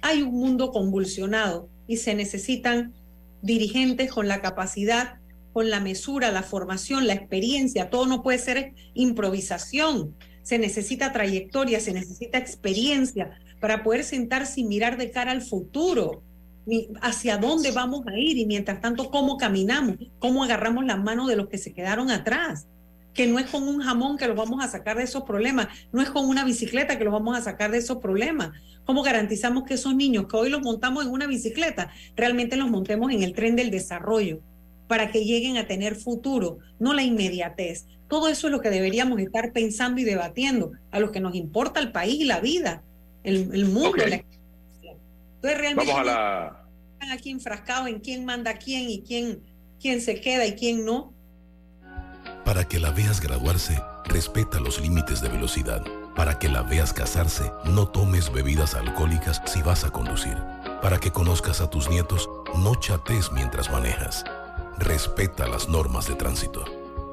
I: hay un mundo convulsionado y se necesitan dirigentes con la capacidad, con la mesura, la formación, la experiencia. Todo no puede ser improvisación. Se necesita trayectoria, se necesita experiencia para poder sentarse y mirar de cara al futuro, hacia dónde vamos a ir y mientras tanto cómo caminamos, cómo agarramos las manos de los que se quedaron atrás que no es con un jamón que lo vamos a sacar de esos problemas, no es con una bicicleta que lo vamos a sacar de esos problemas. ¿Cómo garantizamos que esos niños que hoy los montamos en una bicicleta, realmente los montemos en el tren del desarrollo para que lleguen a tener futuro, no la inmediatez? Todo eso es lo que deberíamos estar pensando y debatiendo, a los que nos importa el país y la vida, el, mundo. Entonces realmente
H: Vamos a la...
I: están aquí enfrascados en quién manda a quién y quién, quién se queda y quién no
K: para que la veas graduarse, respeta los límites de velocidad. Para que la veas casarse, no tomes bebidas alcohólicas si vas a conducir. Para que conozcas a tus nietos, no chates mientras manejas. Respeta las normas de tránsito.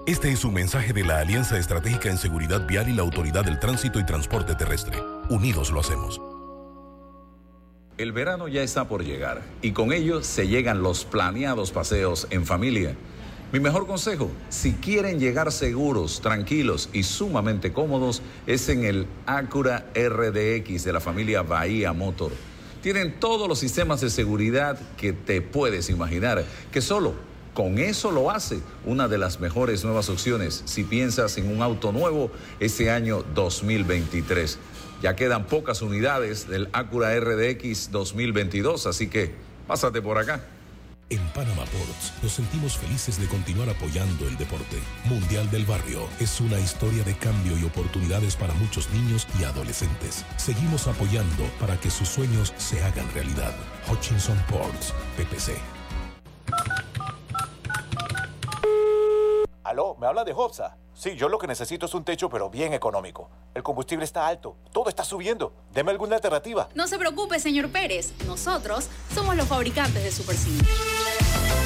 K: Este es un mensaje de la Alianza Estratégica en Seguridad Vial y la Autoridad del Tránsito y Transporte Terrestre. Unidos lo hacemos.
L: El verano ya está por llegar y con ello se llegan los planeados paseos en familia. Mi mejor consejo, si quieren llegar seguros, tranquilos y sumamente cómodos, es en el Acura RDX de la familia Bahía Motor. Tienen todos los sistemas de seguridad que te puedes imaginar, que solo con eso lo hace una de las mejores nuevas opciones si piensas en un auto nuevo este año 2023. Ya quedan pocas unidades del Acura RDX 2022, así que pásate por acá.
K: En Panama Ports nos sentimos felices de continuar apoyando el deporte. Mundial del Barrio es una historia de cambio y oportunidades para muchos niños y adolescentes. Seguimos apoyando para que sus sueños se hagan realidad. Hutchinson Ports, PPC.
E: Aló, ¿me habla de Hobsa? Sí, yo lo que necesito es un techo, pero bien económico. El combustible está alto, todo está subiendo. Deme alguna alternativa.
F: No se preocupe, señor Pérez. Nosotros somos los fabricantes de Super C.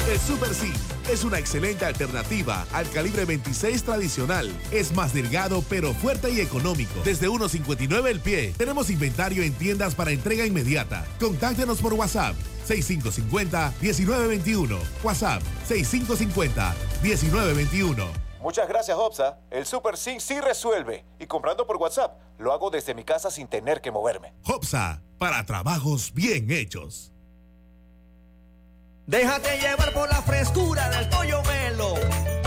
G: El Super C es una excelente alternativa al calibre 26 tradicional. Es más delgado, pero fuerte y económico. Desde 1.59 el pie. Tenemos inventario en tiendas para entrega inmediata. Contáctenos por WhatsApp 6550-1921. WhatsApp 6550-1921.
E: Muchas gracias, Hopsa. El Super Sync sí resuelve. Y comprando por WhatsApp, lo hago desde mi casa sin tener que moverme.
G: Hopsa, para trabajos bien hechos.
M: Déjate llevar por la frescura del pollo melo.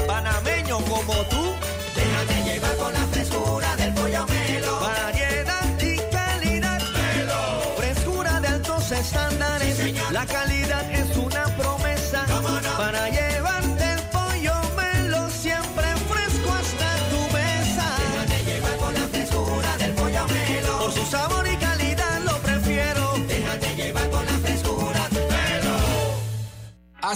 M: Panameño como tú. Déjate llevar por la frescura del pollo melo. Variedad y calidad. Melo. Frescura de altos estándares. la calidad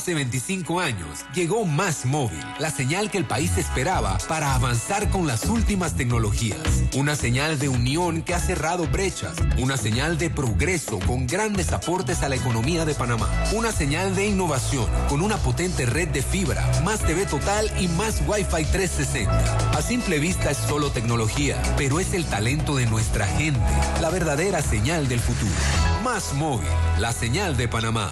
N: Hace 25 años llegó Más Móvil, la señal que el país esperaba para avanzar con las últimas tecnologías. Una señal de unión que ha cerrado brechas. Una señal de progreso con grandes aportes a la economía de Panamá. Una señal de innovación con una potente red de fibra, más TV total y más Wi-Fi 360. A simple vista es solo tecnología, pero es el talento de nuestra gente, la verdadera señal del futuro. Más Móvil, la señal de Panamá.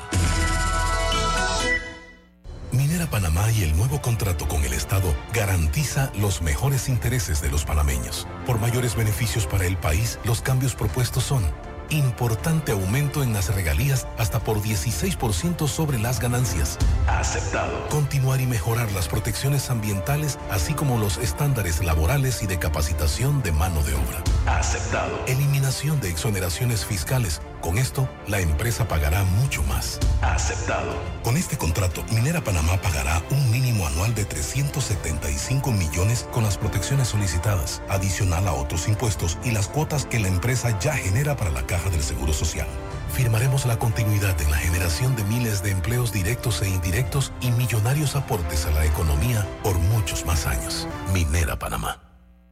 K: Minera Panamá y el nuevo contrato con el Estado garantiza los mejores intereses de los panameños. Por mayores beneficios para el país, los cambios propuestos son importante aumento en las regalías hasta por 16% sobre las ganancias.
O: Aceptado.
K: Continuar y mejorar las protecciones ambientales, así como los estándares laborales y de capacitación de mano de obra Aceptado. Eliminación de exoneraciones fiscales. Con esto, la empresa pagará mucho más. Aceptado. Con este contrato, Minera Panamá pagará un mínimo anual de 375 millones con las protecciones solicitadas, adicional a otros impuestos y las cuotas que la empresa ya genera para la caja del Seguro Social. Firmaremos la continuidad en la generación de miles de empleos directos e indirectos y millonarios aportes a la economía por muchos más años. Minera Panamá.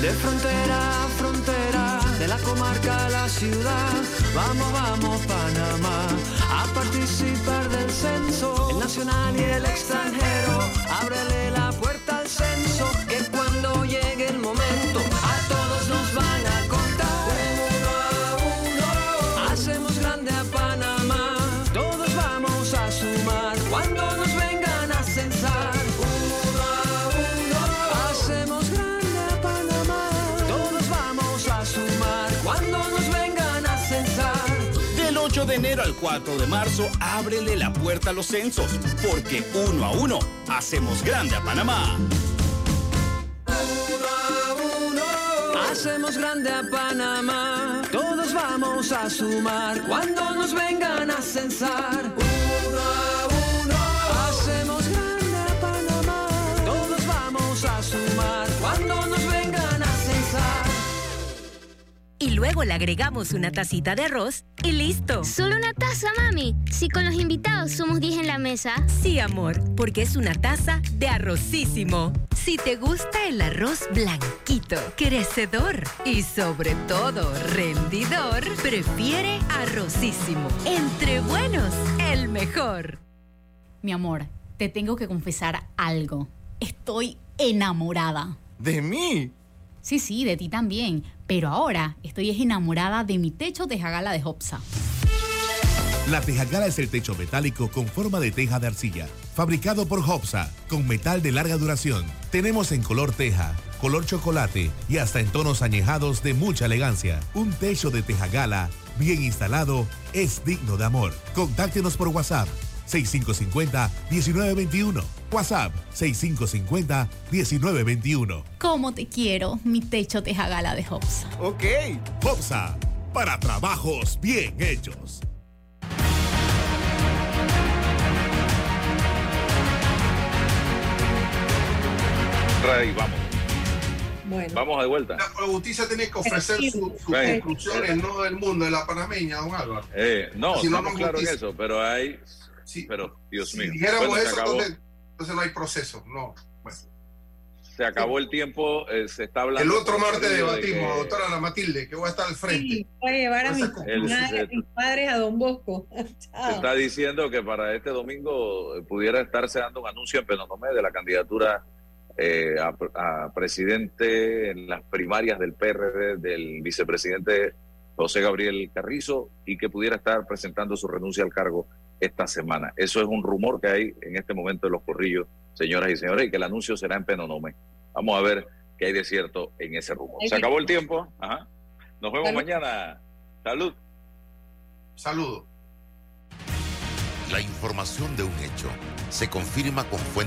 P: De frontera a frontera, de la comarca a la ciudad, vamos, vamos Panamá, a participar del censo, el nacional y el extranjero, ábrele la puerta al censo,
O: 4 de marzo, ábrele la puerta a los censos, porque uno a uno hacemos grande a Panamá.
P: Uno a uno, hacemos grande a Panamá. Todos vamos a sumar cuando nos vengan a censar.
B: Y luego le agregamos una tacita de arroz y listo.
C: ¿Solo una taza, mami? Si con los invitados somos 10 en la mesa.
B: Sí, amor, porque es una taza de arrocísimo. Si te gusta el arroz blanquito, crecedor y sobre todo rendidor, prefiere arrocísimo. Entre buenos, el mejor.
F: Mi amor, te tengo que confesar algo. Estoy enamorada.
Q: ¿De mí?
F: Sí, sí, de ti también. Pero ahora estoy enamorada de mi techo de jagala de Hopsa.
G: La Tejagala es el techo metálico con forma de teja de arcilla, fabricado por Hopsa, con metal de larga duración. Tenemos en color teja, color chocolate y hasta en tonos añejados de mucha elegancia. Un techo de Tejagala bien instalado es digno de amor. Contáctenos por WhatsApp 6550-1921. WhatsApp 6550-1921.
F: ¿Cómo te quiero, mi techo de jagala de Hopsa?
G: Ok. Hopsa, para trabajos bien hechos.
H: Ray, vamos.
I: Bueno.
H: Vamos de vuelta.
J: La justicia tiene que ofrecer
I: Sí.
J: su- sus
H: Ven.
J: conclusiones, no del mundo, de la panameña, don Álvaro.
H: Eh, no,
J: Si no,
H: estamos
J: no
H: claros en eso, pero hay. Pero, Dios
J: Si
H: mío.
J: dijéramos
H: Bueno, se
J: eso,
H: acabó,
J: entonces, entonces no hay proceso. No. Bueno.
H: se acabó el tiempo, eh, se está hablando.
J: El otro martes
H: de
J: debatimos,
H: que-
J: doctora Ana Matilde, que voy a estar al frente.
I: Sí, voy a llevar a mis,
H: El-
I: madres, mis padres a Don Bosco.
H: Se está diciendo que para este domingo eh, pudiera estarse dando un anuncio en Penonomé de la candidatura eh, a, a presidente en las primarias del PRD del vicepresidente José Gabriel Carrizo y que pudiera estar presentando su renuncia al cargo esta semana. Eso es un rumor que hay en este momento en los corrillos, señoras y señores, y que el anuncio será en Penonomé. Vamos a ver qué hay de cierto en ese rumor. Se acabó el tiempo. Ajá. Nos vemos
J: Salud.
H: mañana. Salud.
J: Saludos.
R: La información de un hecho se confirma con fuentes